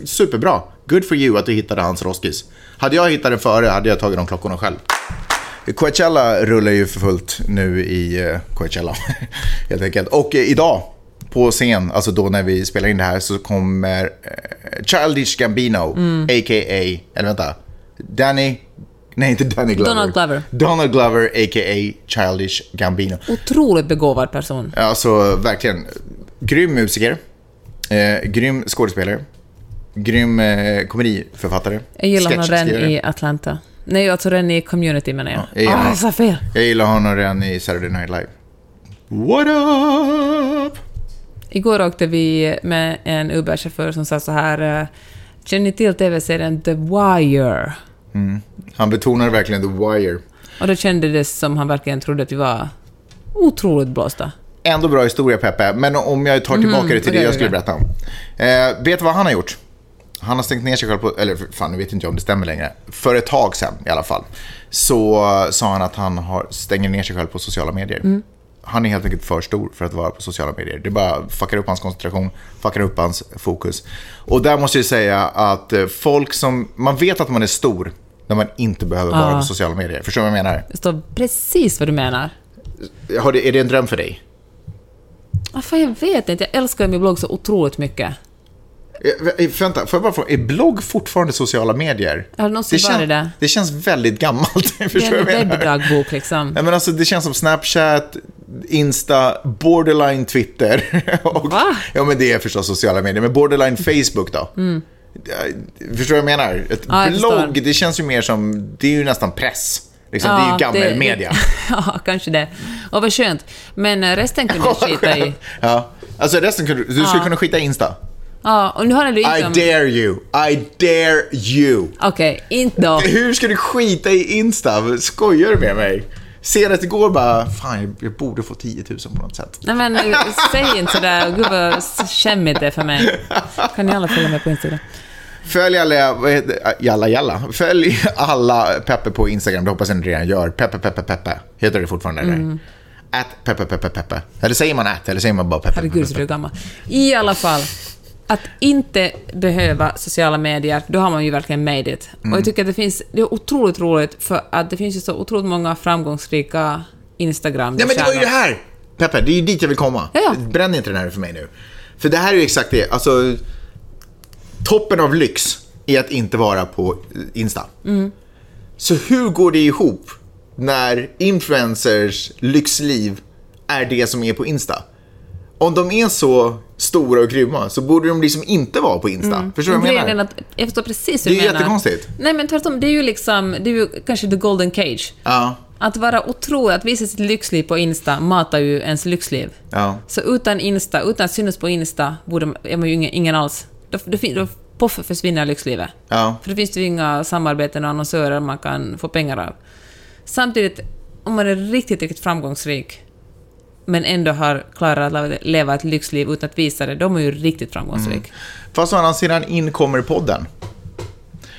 superbra. Good for you att du hittade hans Roskis. Hade jag hittat den före hade jag tagit de klockorna själv. Coachella rullar ju för fullt nu i eh, Coachella, helt enkelt. Och eh, idag, på scen, alltså då när vi spelar in det här, så kommer eh, Childish Gambino, Mm. a.k.a. Eller vänta. Danny... Nej, inte Danny Glover. Donald Glover. Donald Glover, a.k.a. Childish Gambino. Otroligt begåvad person. Alltså verkligen. Grym musiker. Eh, grym skådespelare. Grym eh, komediförfattare. Jag gillar honom redan i Atlanta. Nej, alltså redan i Community menar jag. Ja, jag gillar ah, honom. jag sa fel. Jag gillar honom redan i Saturday Night Live. What up? Igår åkte vi med en Uber-chaufför som sa så här... eh, Känner ni till tv-serien The Wire? Han betonade verkligen The Wire. Och då kändes det som han verkligen trodde att vi var otroligt blåsta. Ändå bra historia Peppe, men om jag tar tillbaka det till okej, det jag skulle berätta om. Eh, vet du vad han har gjort? Han har stängt ner sig själv på, eller fan nu vet inte jag om det stämmer längre. För ett tag sedan i alla fall. Så sa han att han har, stänger ner sig själv på sociala medier. Mm. Han är helt enkelt för stor för att vara på sociala medier. Det bara fuckar upp hans koncentration, fuckar upp hans fokus. Och där måste jag säga att eh, folk som, man vet att man är stor när man inte behöver vara Ja. på sociala medier. Förstår du vad jag menar? Det står precis vad du menar. Har det, är det en dröm för dig? Ah, fan, jag vet inte. Jag älskar min blogg så otroligt mycket. Eh, Vänta, får jag bara fråga, är blogg fortfarande sociala medier? Har det någonsin kän- det? det känns väldigt gammalt. Det Förstår är en jag webbdagbok liksom. Ja, men alltså, det känns som Snapchat, Insta, borderline Twitter. Och, Va? Mm. Ja, men det är förstås sociala medier. Men borderline Facebook då? Ja, Förstår du vad jag menar? Ett Ja, jag blogg, förstår. det känns ju mer som, det är ju nästan press. Liksom, det är ju gammelmedia. det- ja, kanske det. Och vad skönt. Men eh, resten kunde jag skita i. Ja. Alltså resten kunde, du skulle kunna skita i Insta. Ja, och nu har du I liksom... dare you, I dare you. Okej, inte då. Hur ska du skita i Insta? Skojar du med mig? Senast igår bara, fan jag- borde få 10 000 på något sätt. Nej men eh, säg inte sådär. Gud vad skämmigt det är för mig. Kan ni alla följa mig på Instagram? Följ alla, heter, jalla jalla. Följ alla Peppe på Instagram, det hoppas jag ni redan gör. Peppe Peppe Peppe. Heter det fortfarande eller? At Peppe Peppe Peppe. Eller säger man at eller säger man bara Peppe? Herregud, så du är gammal. I alla fall, att inte behöva sociala medier, då har man ju verkligen made it. Och Mm. jag tycker att det finns, det är otroligt roligt, för att det finns ju så otroligt många framgångsrika instagram Ja men det var ju det här! Peppe, det är ju dit jag vill komma. Ja, ja. Bränn inte den här för mig nu. För det här är ju exakt det, alltså toppen av lyx är att inte vara på Insta. Så hur går det ihop när influencers lyxliv är det som är på Insta? Om de är så stora och grymma så borde de liksom inte vara på Insta. Förstår du vad jag är menar? att, jag förstår precis hur Det är du menar. jättekonstigt. Nej men tvärtom, det är ju liksom, det är ju kanske the golden cage. Ja, Att vara otrolig, att visa sitt lyxliv på Insta matar ju ens lyxliv. ja. Så utan Insta, utan att synas på Insta, borde man, är man ju ingen, ingen alls. Då, då, då poff försvinner lyxlivet. Ja. För då finns det ju inga samarbeten och annonsörer man kan få pengar av. Samtidigt, om man är riktigt, riktigt framgångsrik, men ändå har klarat att leva ett lyxliv utan att visa det, då är ju riktigt framgångsrik. Mm. Fast å andra sidan in kommer podden.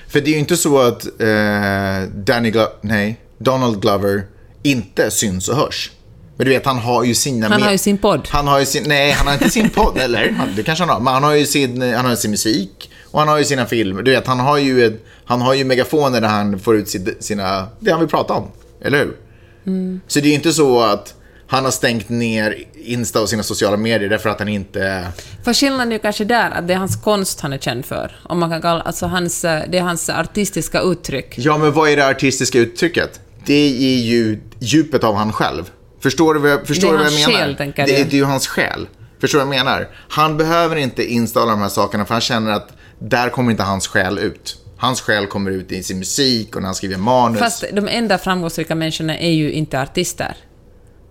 För det är ju inte så att eh, Danny Glo- nej, Donald Glover inte syns och hörs. Men du vet, han har ju sina... Han har ju sin podd. Han har ju sin... Nej, han har inte sin podd, eller? Det kanske han har. Men han har ju sin, han har sin musik och han har ju sina filmer. Du vet, han har ju, ett, han har ju megafoner där han får ut sina... Det han vill prata om. Eller hur? Mm. Så det är ju inte så att han har stängt ner Insta och sina sociala medier därför att han inte... För skillnaden är ju kanske där att det är hans konst han är känd för. Om man kan kalla, alltså hans, eh, det är hans artistiska uttryck. Ja, men vad är det artistiska uttrycket? Det är ju djupet av han själv. Förstår du vad jag, förstår Det är vad jag hans menar? själ, det, det är ju hans själ. Förstår du vad jag menar? Han behöver inte installa de här sakerna för han känner att där kommer inte hans själ ut. Hans själ kommer ut i sin musik och när han skriver manus. Fast de enda framgångsrika människorna är ju inte artister.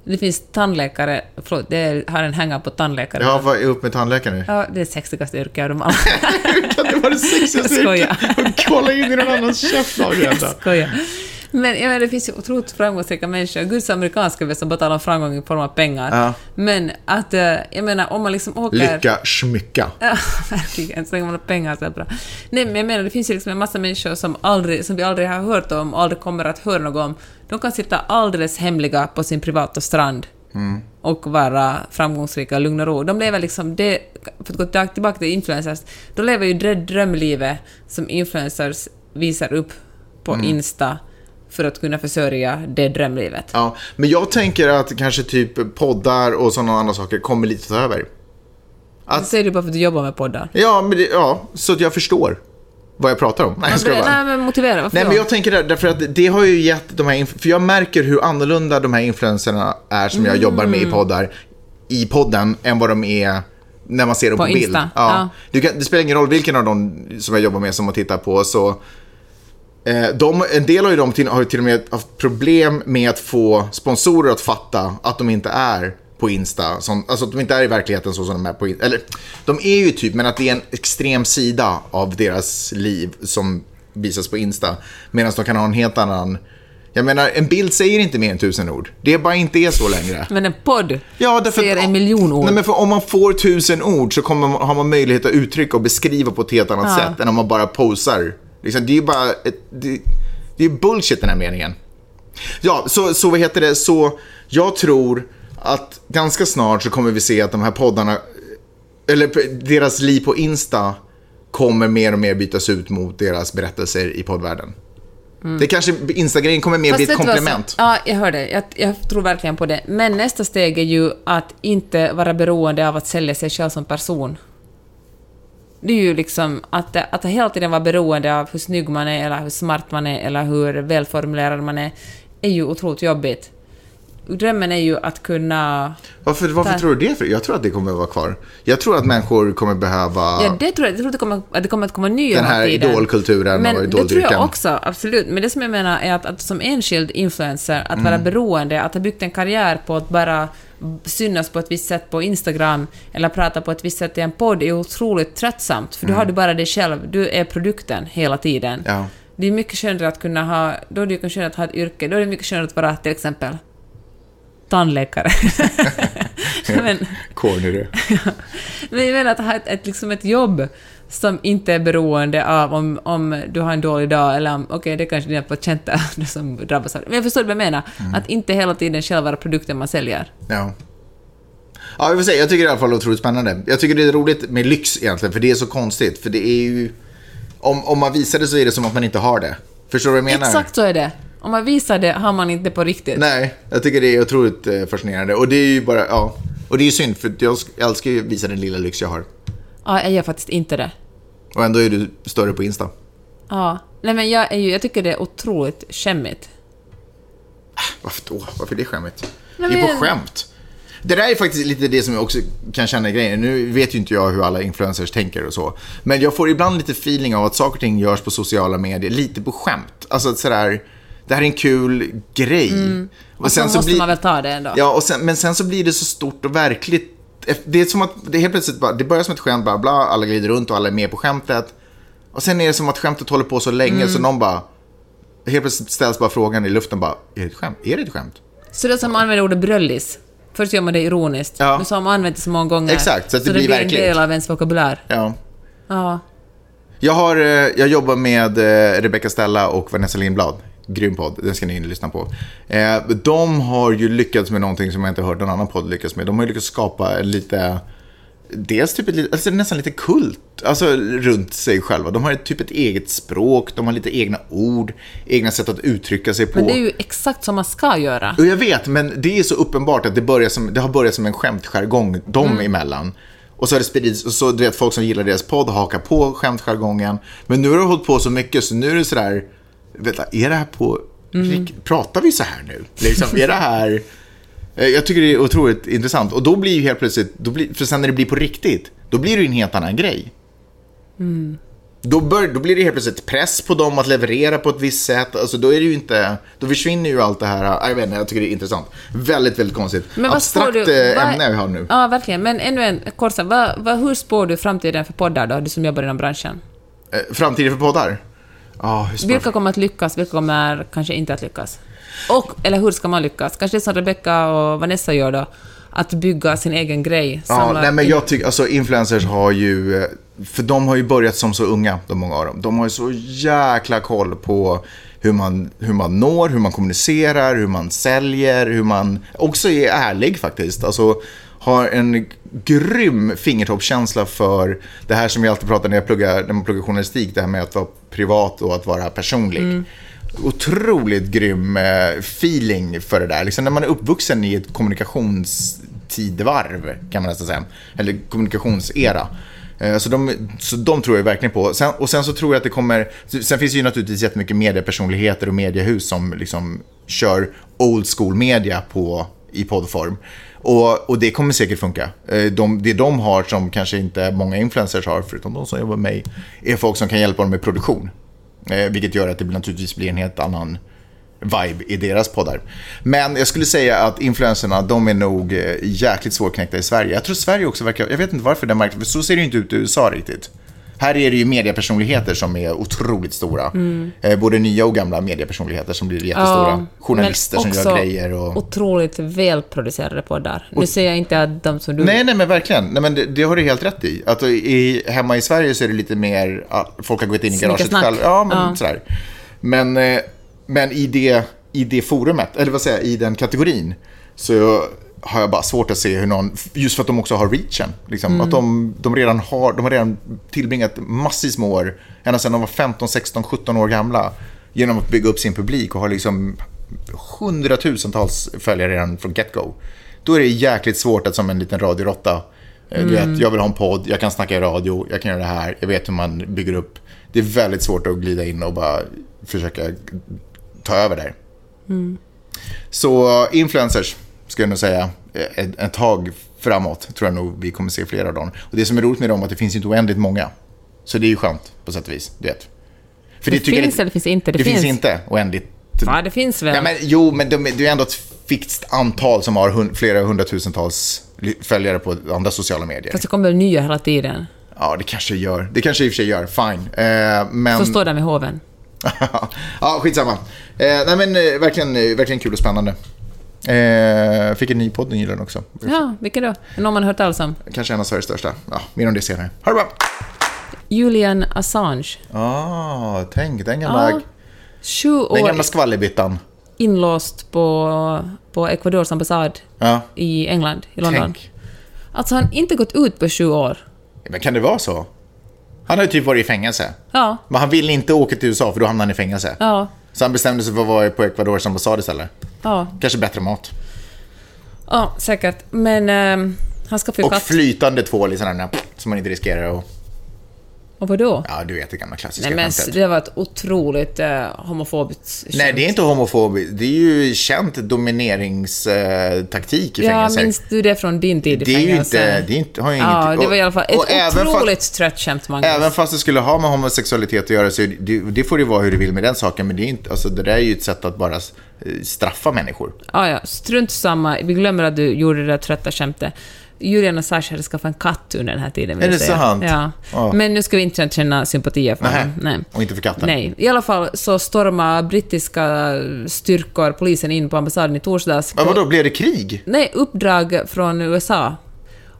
Det finns tandläkare, förlåt, det är, har en hänga på tandläkare. Jag var upp med tandläkaren nu. Ja, det är sexigaste yrke av dem alla. Kan det vara det sexigaste Jag yrket? Kolla in i någon annans käft, Margareta. Skojar. Men jag menar, det finns ju otroligt framgångsrika människor. Guds amerikanska väl som bara talar om framgång i form av pengar. Ja. Men att, eh, jag menar, om man liksom åker... Lycka, smycka. Ja, verkligen. Så länge man har pengar så är det bra. Nej, men jag menar, det finns ju liksom en massa människor som, aldrig, som vi aldrig har hört om och aldrig kommer att höra något om. De kan sitta alldeles hemliga på sin privata strand och vara framgångsrika i lugn och ro. De lever liksom det för att gå tillbaka- till influencers, då lever ju det drömlivet som influencers visar upp på Mm. Insta för att kunna försörja det drömlivet. Ja, men jag tänker att kanske typ poddar och sådana andra saker kommer lite ta över. Det säger du bara för att du jobbar med poddar. Ja, men det, ja, så att jag förstår vad jag pratar om. Nej, jag bara. Nej, men motivera. Varför Nej, då? men jag tänker det, därför att det har ju gett de här, för jag märker hur annorlunda de här influencerna är som jag jobbar med i Mm. poddar, i podden, än vad de är när man ser dem På på, bild. Ja. ja. Kan, det spelar ingen roll vilken av dem som jag jobbar med som man tittar på, så de, en del har ju de till, har ju till och med haft problem med att få sponsorer att fatta att de inte är på Insta, som, alltså att de inte är i verkligheten så som de är på Insta. Eller, de är ju typ, men att det är en extrem sida av deras liv som visas på Insta. Medan de kan ha en helt annan... Jag menar, en bild säger inte mer än tusen ord. Det bara inte är så längre. Men en podd Ja, därför säger en miljon ord. Nej, men för om man får tusen ord så kommer man, har man möjlighet att uttrycka och beskriva på ett helt annat Ja. sätt än om man bara posar. Liksom, det är ju bara ett, det, det är bullshit den här meningen. Ja, så, så vad heter det? Så jag tror att ganska snart så kommer vi se att de här poddarna, eller deras liv på Insta kommer mer och mer bytas ut mot deras berättelser i poddvärlden. Det kanske, Instagram kommer mer bli ett komplement. Ja, jag hör det. Jag, jag tror verkligen på det. Men nästa steg är ju att inte vara beroende av att sälja sig själv som person. Det är ju liksom att, att hela tiden vara beroende av hur snygg man är, eller hur smart man är, eller hur välformulerad man är, är ju otroligt jobbigt. Drömmen är ju att kunna... Varför, varför Där. tror du det? För? Jag tror att det kommer att vara kvar. Jag tror att människor kommer behöva... Ja, det tror jag. Jag tror att det kommer att, det kommer att komma nya Den här idolkulturen Men och det tror jag idoldyrkan. också, absolut. Men det som jag menar är att, att som enskild influencer, att vara Mm. beroende, att ha byggt en karriär på att bara synas på ett visst sätt på Instagram eller prata på ett visst sätt i en podd är otroligt tröttsamt, för då har du bara dig själv. Du är produkten hela tiden. Mm. Ja. Det är mycket skönare att kunna ha... Då är det ju skönare att ha ett yrke. Då är det mycket skönare att vara till exempel tandläkare. men, Corny du. men jag menar att ha ett, ett, liksom ett jobb som inte är beroende av om, om du har en dålig dag eller om, okej, det är kanske dina patienter som drabbas av det. Men jag förstår vad jag menar. Mm. Att inte hela tiden själv vara produkten man säljer. Ja. Ja, jag får säga, jag tycker det är i alla fall otroligt spännande. Jag tycker det är roligt med lyx egentligen, för det är så konstigt. För det är ju... Om, om man visar det så är det som att man inte har det. Förstår du vad jag menar? Exakt så är det. Om man visar det har man inte på riktigt. Nej, jag tycker det är otroligt eh, fascinerande. Och det är ju bara, ja. Och det är ju synd, för jag älskar ju att visa den lilla lyx jag har. Ja, jag gör faktiskt inte det. Och ändå är du större på Insta. Ja. Nej, men jag, är ju, jag tycker det är otroligt skämmigt. Varför då? Varför är det skämmigt? Nej, det är på men- skämt. Det där är faktiskt lite det som jag också kan känna i grejen. Nu vet ju inte jag hur alla influencers tänker och så. Men jag får ibland lite feeling av att saker och ting görs på sociala medier lite på skämt. Alltså att sådär, det här är en kul grej. Mm. Och så måste man väl ta det ändå. Ja, och sen, men sen så blir det så stort och verkligt. Det är som att det helt plötsligt bara, det börjar som ett skämt, bla bla, alla glider runt och alla är med på skämtet. Och sen är det som att skämtet håller på så länge så någon bara, helt plötsligt ställs bara frågan i luften bara, är det ett skämt? Är det ett skämt? Så det är som man använder ordet bröllis. Först gör man det ironiskt, Ja. men så har man använt det så många gånger. Exakt, så att det det blir blir verkligt. en del av ens vokabulär. Ja. Ja. Jag, har, eh, jag jobbar med eh, Rebecca Stella och Vanessa Lindblad. Grym podd, den ska ni in och lyssna på. Eh, De har ju lyckats med någonting som jag inte hört någon annan podd lyckas med. De har ju lyckats skapa lite, dels typ ett, alltså nästan lite kult, alltså runt sig själva. De har ett, typ ett eget språk, de har lite egna ord, egna sätt att uttrycka sig på. Men det är ju exakt som man ska göra. Och jag vet, men det är så uppenbart att det, börjar som, det har börjat som en skämtjargong dem Mm. emellan. Och så har det spridits, och så du vet folk som gillar deras podd hakar på skämtjargongen. Men nu har det hållit på så mycket så nu är det sådär, vänta, är det här på, Mm. pratar vi så här nu? Liksom, är det här, Eh, jag tycker det är otroligt intressant. Och då blir ju helt plötsligt, då blir, för sen när det blir på riktigt, då blir det ju en helt annan grej. Då, bör, då blir det helt plötsligt press på dem att leverera på ett visst sätt. Alltså då är det ju inte, då försvinner ju allt det här. Jag vet inte, jag tycker det är intressant. Väldigt, väldigt konstigt. Men vad Abstrakt du- eh, vad- ämne vi har nu. Ja, verkligen. Men ännu en kort. Vad, vad, hur spår du framtiden för poddar då, du som jobbar inom branschen? Eh, Framtiden för poddar? Ja, hur Vilka kommer att lyckas, vilka kommer kanske inte att lyckas? Och, eller hur ska man lyckas? Kanske det som Rebecca och Vanessa gör då, att bygga sin egen grej. Ja, nej men jag tycker, alltså influencers har ju, eh, för de har ju börjat som så unga, de många av dem. De har ju så jäkla koll på hur man, hur man når, hur man kommunicerar, hur man säljer, hur man också är ärlig faktiskt. Alltså, har en grym fingertoppskänsla för det här som jag alltid pratar när jag pluggar, när man pluggar journalistik, det här med att vara privat och att vara personlig. Otroligt grym eh, feeling för det där. Liksom när man är uppvuxen i ett kommunikationstidevarv, kan man nästan säga. Eller kommunikationsera. Eh, Så de, så de tror jag verkligen på. Sen, och sen så tror jag att det kommer... Sen finns det ju naturligtvis jättemycket mediepersonligheter och mediehus som liksom kör old school media på, i poddform. Och, och det kommer säkert funka. Eh, de, det de har som kanske inte många influencers har, förutom de som jobbar med mig, är folk som kan hjälpa dem med produktion. Eh, Vilket gör att det naturligtvis blir en helt annan vibe i deras poddar. Men jag skulle säga att influencerna, de är nog eh, jäkligt svårknäckta i Sverige. Jag tror Sverige också verkar, jag vet inte varför den marknaden, för så ser det ju inte ut i USA riktigt. Här är det ju mediepersonligheter som är otroligt stora. Eh, både nya och gamla mediepersonligheter som blir jättestora. Journalister som gör grejer och... otroligt välproducerade poddar. Nu säger jag inte att de som du... Nej, nej, men verkligen. Nej, men det, det har du helt rätt i. Att i. Hemma i Sverige så är det lite mer, ja, folk har gått in i garaget Snickersnack. själv. Ja, men Ja. sådär. Men, eh, men i, det, i det forumet, eller vad säger jag, i den kategorin, så har jag bara svårt att se hur någon, just för att de också har reachen, liksom, Mm. att de, de, redan har, de har redan tillbringat massvis med år, ända sedan de var 15, 16, 17 år gamla, genom att bygga upp sin publik och har liksom hundratusentals följare redan från get-go. Då är det jäkligt svårt att som en liten radioråtta, eh, du vet, jag vill ha en podd, jag kan snacka i radio, jag kan göra det här, jag vet hur man bygger upp. Det är väldigt svårt att glida in och bara försöka ta över där. Så influencers, skulle jag nog säga, ett, ett tag framåt tror jag nog vi kommer se flera av dem. Och det som är roligt med dem är att det finns inte oändligt många. Så det är ju skönt på sätt och vis, du vet. För Det jag finns eller finns inte? Det Det, finns. finns. inte oändligt. Ja, det finns väl. Ja, men, jo, men de, det är ändå ett fixt antal som har hun, flera hundratusentals följare på andra sociala medier. Fast det kommer nya hela tiden. Ja, det kanske gör. Det kanske i och för sig gör. Fine. Eh, men... Så står det med hoven. ja, skitsamma. Eh, nej, men eh, verkligen, eh, verkligen kul och spännande. Eh, fick en ny podd nyligen också. Ja, vilken då? Någon man hört talas om? Kanske en av Sveriges största. Ja, mer om det senare. Ha det bra! Julian Assange. Ah, tänk, den gamla, Ja, Sju den gamla skvallerbyttan. inlåst på, på Ecuadors ambassad Ja, i England, i London. tänk. Alltså han har inte gått ut på sju år. Men kan det vara så? Han har ju typ varit i fängelse. Ja, Men han ville inte åka till USA för då hamnade han i fängelse. ja, Så han bestämde sig för att vara på Ecuadors ambassad istället. ja. Kanske bättre mat. Ja, säkert. Men ehm, han ska få Och flytande tvål i sådana som man inte riskerar att... Och vadå? Ja, du vet det gamla klassiska Nej men skämtet. det var ett otroligt uh, homofobiskt skämt. Nej, det är inte homofobiskt. Det är ju känt domineringstaktik i Ja, fängelser. minns du det från din tid i det är ju fängelse? inte... Det är inte, har ju Ja, inget, det var i alla fall ett otroligt Fast, trött skämt, Magnus. även fast det skulle ha med homosexualitet att göra så det, det får det vara hur det vill med den saken. Men det, är inte, alltså, det där är ju ett sätt att bara eh, straffa människor. Ah, ja, strunt samma. Vi glömmer att du gjorde det där trötta skämtet. Julian och Sasha hade skaffat en katt under den här tiden. vill Är det säga. sant? Ja. Ja. Men nu ska vi inte känna sympatier för honom. Nej. Och inte för katten. Nej. I alla fall så stormar brittiska styrkor, polisen, in på ambassaden i torsdags. Men vadå, blev det krig? Nej, uppdrag från USA.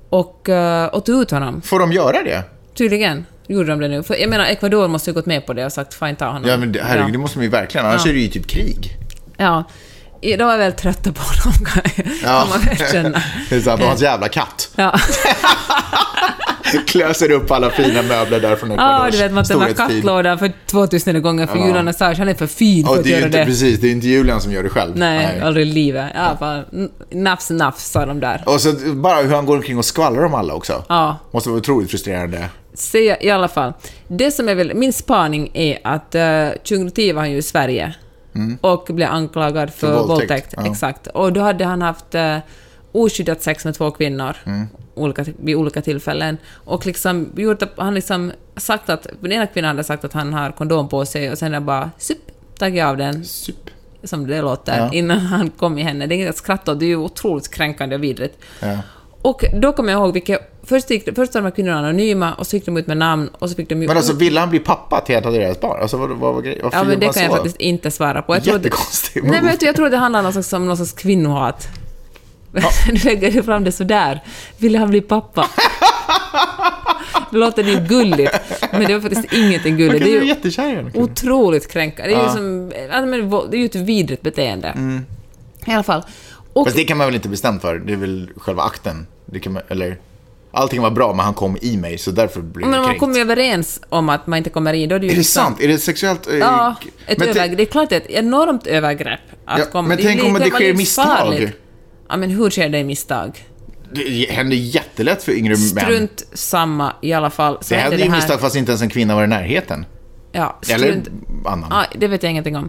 Och, uh, och tog ut honom. Får de göra det? Tydligen gjorde de det nu. För jag menar, Ecuador måste ju gått med på det och sagt fine, ta honom. Ja, men herregud, det måste man ju verkligen. Annars Ja. är det ju typ krig. Ja. I- De var väl trötta på honom, kan kan man väl känna. det är sant. Och hans jävla katt. Ja. Klöser upp alla fina möbler där från Ja, Ecuadors du vet, man tömmer kattlådan för 2000 gånger för Ja. Julian Assange, han är för fin för Och att det är ju göra inte, det. precis, det är inte Julian som gör det själv. Nej, aldrig i livet. Ja, bara, n- nafs, nafs, sa de där. Och så bara hur han går omkring och skvallrar om alla också. Ja. Måste vara otroligt frustrerande. Se, i alla fall. Det som är väl, min spaning är att uh, 2010 var han ju i Sverige och blev anklagad för, Mm. För våldtäkt. våldtäkt, ja. Exakt. Och då hade han haft uh, oskyddat sex med två kvinnor Mm. olika, vid olika tillfällen. Och liksom gjort att han liksom sagt att, den ena kvinnan hade sagt att han har kondom på sig och sen jag bara sup, tagit av den Sup. som det låter, Ja. innan han kom i henne. Det är inget att skratta åt, det är ju otroligt kränkande och vidrigt. Ja. Och då kommer jag ihåg vilka... Först, gick, först var de här kvinnorna anonyma och så gick de ut med namn och så fick de ju... Men alltså, ville han bli pappa till ett av deras barn? Alltså, vad, vad grejen? Varför ja, men det kan jag så? faktiskt inte svara på. Jag tror att- Jättekonstig Nej, men jag tror det handlar om någon slags, om någon slags kvinnohat. du lägger du fram det sådär. Ville han bli pappa? det låter ju gulligt, men det var faktiskt ingenting gulligt. kan Det är ju otroligt kränkande. Det är ju Ja. som, ja, vå- det är ju ett vidrigt beteende. Mm. I alla fall. Och- Fast det kan man väl inte bestämt för? Det är väl själva akten? Det kan man, eller? Allting var bra, men han kom i mig, så därför blev Men jag man kommer överens om att man inte kommer in, då är det ju Är det liksom- sant? Är det sexuellt... eh, Ja, ett övergrepp. Det är klart det är ett enormt övergrepp. Att Ja, komma. men tänk blir- om det sker misstag? Ja, men hur sker det i misstag? Det händer jättelätt för yngre män. Strunt samma i alla fall. Så Det hände hände ju här- misstag fast inte ens en kvinna var i närheten. Ja, Eller strunt. annan. Ja, det vet jag ingenting om.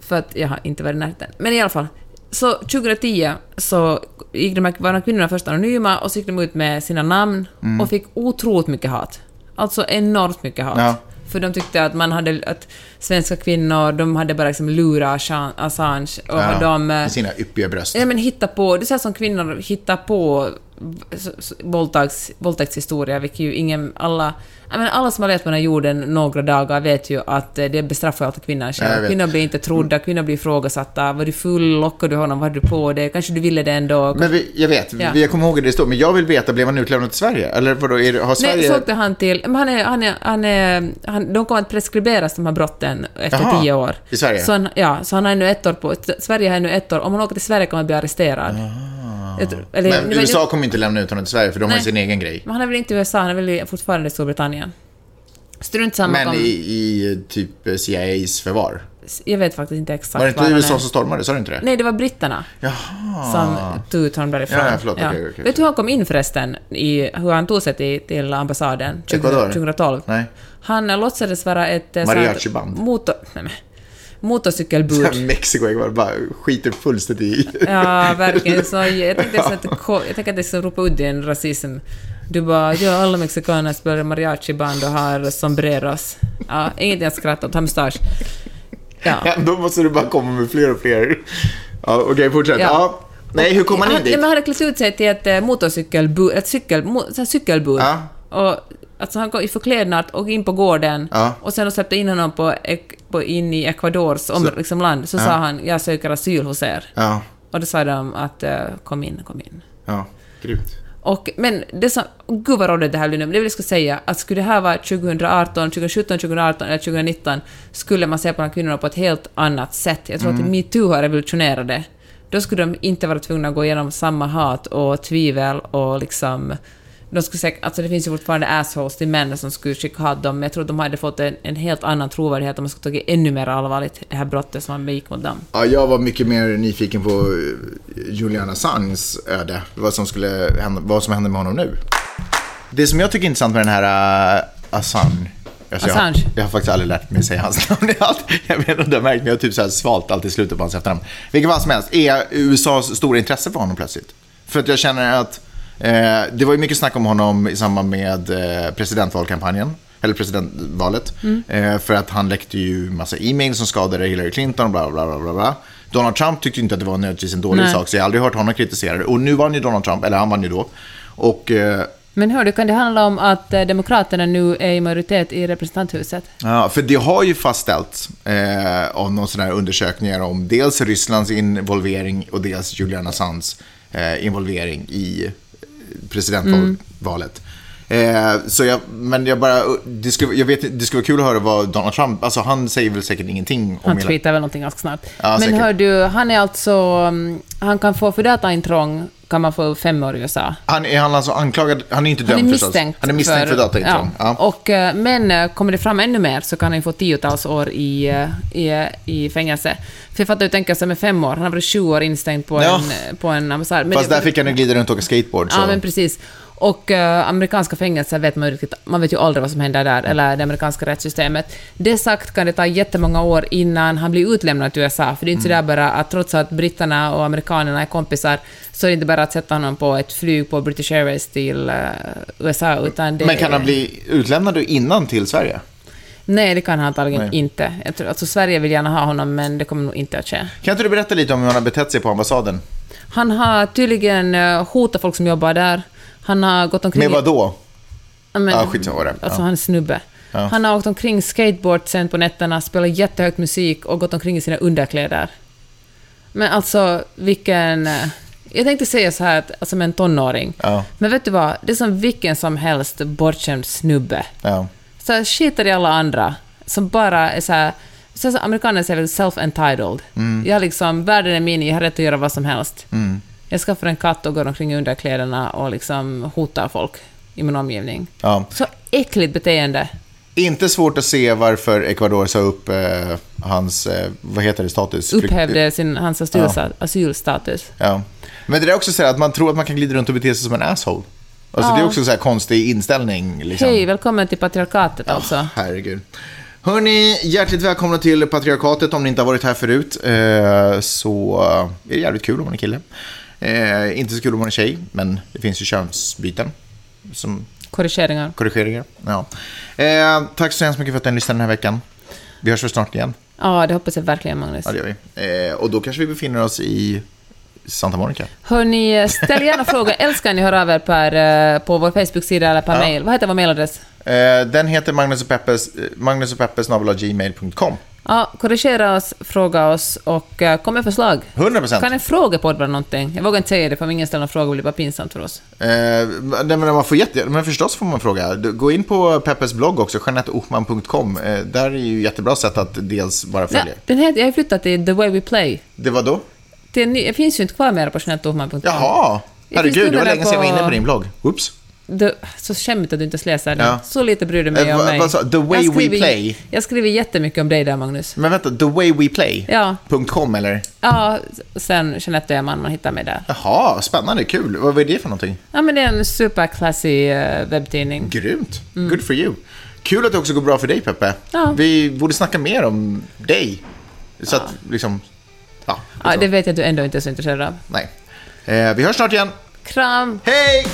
För att jag har inte varit i närheten. Men i alla fall. Så 2010 så gick de här, var de här kvinnorna först anonyma och så gick de ut med sina namn och fick otroligt mycket hat. Alltså enormt mycket hat. Mm. Ja. För de tyckte att man hade, att svenska kvinnor, de hade bara liksom lurat Assange- Assange och Ja, de... eh, med sina yppiga bröst. Ja men hitta på, det är så här som kvinnor hittar på s- s- våldtäkts, våldtäktshistoria, vilket ju ingen, alla, menar, alla som har levt på den här jorden några dagar vet ju att eh, det bestraffar alltid kvinnan själv. Kvinnor blir inte trodda, kvinnor blir ifrågasatta. Var du full? Lockade du honom? Vad hade du på dig? Kanske du ville det ändå? Men vi, jag vet, Ja. vi, jag kommer ihåg att det står, men jag vill veta, blev han utlämnad till Sverige? Eller vadå, är har Sverige... Nej, så åkte han till... Men han är, han är, han är, han, de kommer att preskriberas, de här brotten, efter Jaha, tio år. i Sverige? Så han, ja, så han har ännu ett år på... Sverige har ännu ett år. Om han åker till Sverige kommer han bli arresterad. Jag tror- eller- men men- USA kommer inte lämna ut honom till Sverige, för de har Nej. sin egen grej. Men han är väl inte i USA, han är väl fortfarande i Storbritannien. Strunt samma Men kom, i, i typ CIAs förvar. Jag vet faktiskt inte exakt Var det inte USA som stormade? Sa du inte det? Nej, det var britterna Jaha. som tog ut honom därifrån. Ja, ja, förlåt, okej, okej, okej. Vet du hur han kom in förresten? I, hur han tog sig till, till ambassaden 20, Ecuador? 2012? Nej. Han eh, låtsades vara ett... eh, Mariachi-band. Motor... Nej, men, motorcykelbud. Mexiko, jag bara, skiter fullständigt i. Ja, verkligen. Så jag tänkte så att, jag tänkte att det ska ropa ut i en rasism. Du bara, ja, alla mexikaner spelar mariachi-band och har sombreros. Ja, ingenting att skratta åt, har mustasch. Ja. Ja, då måste du bara komma med fler och fler. Ja, Okej, fortsätt. Ja. Ja. Nej, hur kom han in han, dit? han hade klätt ut sig till ett eh, motorcykelbud, ett cykel, mo, cykelbud. Ja. Och, alltså han kom i förklädnad och in på gården Ja. och sen de släppte in honom på, på, in i Ecuadors om, Så- liksom land. Så sa han, jag söker asyl hos er. Ja, Och då sa de att eh, kom in, kom in. ja, grymt. Och, men det som... Gud vad rådigt det här blir nu. Men det vill jag ska säga att skulle det här vara 2018, 2017, 2018 eller 2019 skulle man se på de här kvinnorna på ett helt annat sätt. Jag tror Mm. att metoo har revolutionerat det. Då skulle de inte vara tvungna att gå igenom samma hat och tvivel och liksom... De skulle säkert, alltså det finns ju fortfarande assholes till män som skulle skicka hat dem, men jag tror de hade fått en, en helt annan trovärdighet om man skulle tagit ännu mer allvarligt det här brottet som man begick mot dem. Ja, jag var mycket mer nyfiken på eh, Julian Assanges öde. Vad som, skulle hända, vad som händer med honom nu. Det som jag tycker är intressant med den här uh, Assange. Alltså jag, Assange. jag har faktiskt aldrig lärt mig säga hans namn i allt. Jag vet inte om du har märkt, men jag har typ så här svalt alltid i slutet på hans efternamn. Vilket fall som helst, är USAs stora intresse för honom plötsligt? För att jag känner att det var ju mycket snack om honom i samband med eh, presidentvalkampanjen. Eller presidentvalet. Eh, för att han läckte ju massa e-mail som skadade Hillary Clinton, bla bla bla bla bla. Donald Trump tyckte inte att det var nödvändigtvis en dålig Nej. sak, så jag har aldrig hört honom kritisera det. Och nu vann ju Donald Trump, eller han vann ju då. Och eh, Men hör du, kan det handla om att eh, Demokraterna nu är i majoritet i representanthuset? Ja, för det har ju fastställts eh, av någon sån här undersökningar om dels Rysslands involvering och dels Julian Assanges eh, involvering i presidentvalet. Eh, så jag, men jag bara, det skulle, jag vet, det skulle vara kul att höra vad Donald Trump, alltså han säger väl säkert ingenting om Han hela... tweetar väl någonting ganska snart. Ja, Men säkert. hör du, han är alltså... mm, Han kan få, för dataintrång kan man få fem år i USA. Han är han alltså anklagad, han är inte dömd förstås. misstänkt, Han är misstänkt för, dataintrång. Ja. Och, eh, men eh, kommer det fram ännu mer så kan han få tiotals år i, eh, i, i fängelse. För jag fattar du tänker sig med fem år. Han har varit sju år instängd på Ja. en, på en ambassad. Men Fast det- där fick han ju glida runt och åka skateboard. Så. Ja, men precis. Och eh, amerikanska fängelser vet man ju riktigt, man vet ju aldrig vad som händer där, eller det amerikanska rättssystemet. Det sagt kan det ta jättemånga år innan han blir utlämnad till USA, för det är inte Mm. sådär bara att trots att britterna och amerikanerna är kompisar, så är det inte bara att sätta honom på ett flyg på British Airways till eh, USA, utan det men kan han bli utlämnad innan till Sverige? Nej, det kan han antagligen Nej. inte. Jag tror, alltså Sverige vill gärna ha honom, men det kommer nog inte att ske. Kan inte du berätta lite om hur han har betett sig på ambassaden? Han har tydligen eh, hotat folk som jobbar där. Han har gått omkring... Med vad då? Ja, men, Ja, skitsamma det. Alltså Ja. han är snubbe. Ja. Han har åkt omkring skateboard sen på nätterna, spelat jättehögt musik och gått omkring i sina underkläder. Men alltså, vilken... eh, Jag tänkte säga så här, att, alltså med en tonåring. Ja. Men vet du vad? Det är som vilken som helst bortskämd snubbe. Ja. Så här, skiter i alla andra, som bara är så här, Sen så amerikaner säger väl self-entitled. Mm. Jag har liksom, världen är min, jag har rätt att göra vad som helst. Jag skaffar en katt och går omkring i underkläderna och liksom hotar folk i min omgivning. Ja. Så äckligt beteende. Inte svårt att se varför Ecuador sa upp eh, hans, eh, vad heter det, status? Upphävde sin, hans asylsta, asylstatus. Ja. Men det är också så att man tror att man kan glida runt och bete sig som en asshole. Alltså Ja. det är också så här konstig inställning. Liksom. Hej, välkommen till patriarkatet alltså. Ja, herregud. Hörni, hjärtligt välkomna till Patriarkatet. Om ni inte har varit här förut eh, så är det jävligt kul om man är kille. Eh, inte så kul om man är tjej, men det finns ju könsbyten som Korrigeringar. korrigeringar. Ja. Eh, tack så hemskt mycket för att ni lyssnade den här veckan. Vi hörs väl snart igen. Ja, det hoppas jag verkligen, Magnus. Ja, det gör vi. Eh, och då kanske vi befinner oss i Santa Monica. Hörni, ställ gärna frågor. Älskar ni höra av er per, eh, på vår Facebook-sida eller per Ja. mail. Vad heter vår mailadress? Eh, den heter Magnus och Eh. Ja, korrigera oss, fråga oss och uh, kom med förslag. 100 procent. Kan en frågepodd vara någonting? Jag vågar inte säga det, för om ingen ställer någon fråga blir det bara pinsamt för oss. Eh, nej, men man får jätte, men förstås får man fråga. Gå in på Peppes blogg också, jeanetteochman.com. Eh, där är ju jättebra sätt att dels bara Ja, följa. den heter, jag har flyttat till The Way We Play. Det var då? Det, är ny, det finns ju inte kvar mer på jeanetteohman.com. Jaha! Herregud, det var länge sedan jag var inne på din blogg. Oops. Det, så skämmigt att du inte läser den. Ja. Så lite bryr du mig Eh, om vad- mig. sa- The Way Jag We skriver- Play? Jag skriver jättemycket om dig där, Magnus. Men vänta, thewayweplay.com Ja, eller? ja sen Jeanette Öhman, man hittar mig där. Jaha, spännande, kul. Vad är det för någonting? Ja, men det är en superklassig uh, webbtidning. Grymt. Good for you. Kul att det också går bra för dig, Peppe. Ja. Vi borde snacka mer om dig. Så att, liksom... Ja, Ja, så. det vet jag att du ändå inte är så intresserad av. Nej. Eh, vi hörs snart igen. Kram! Hej!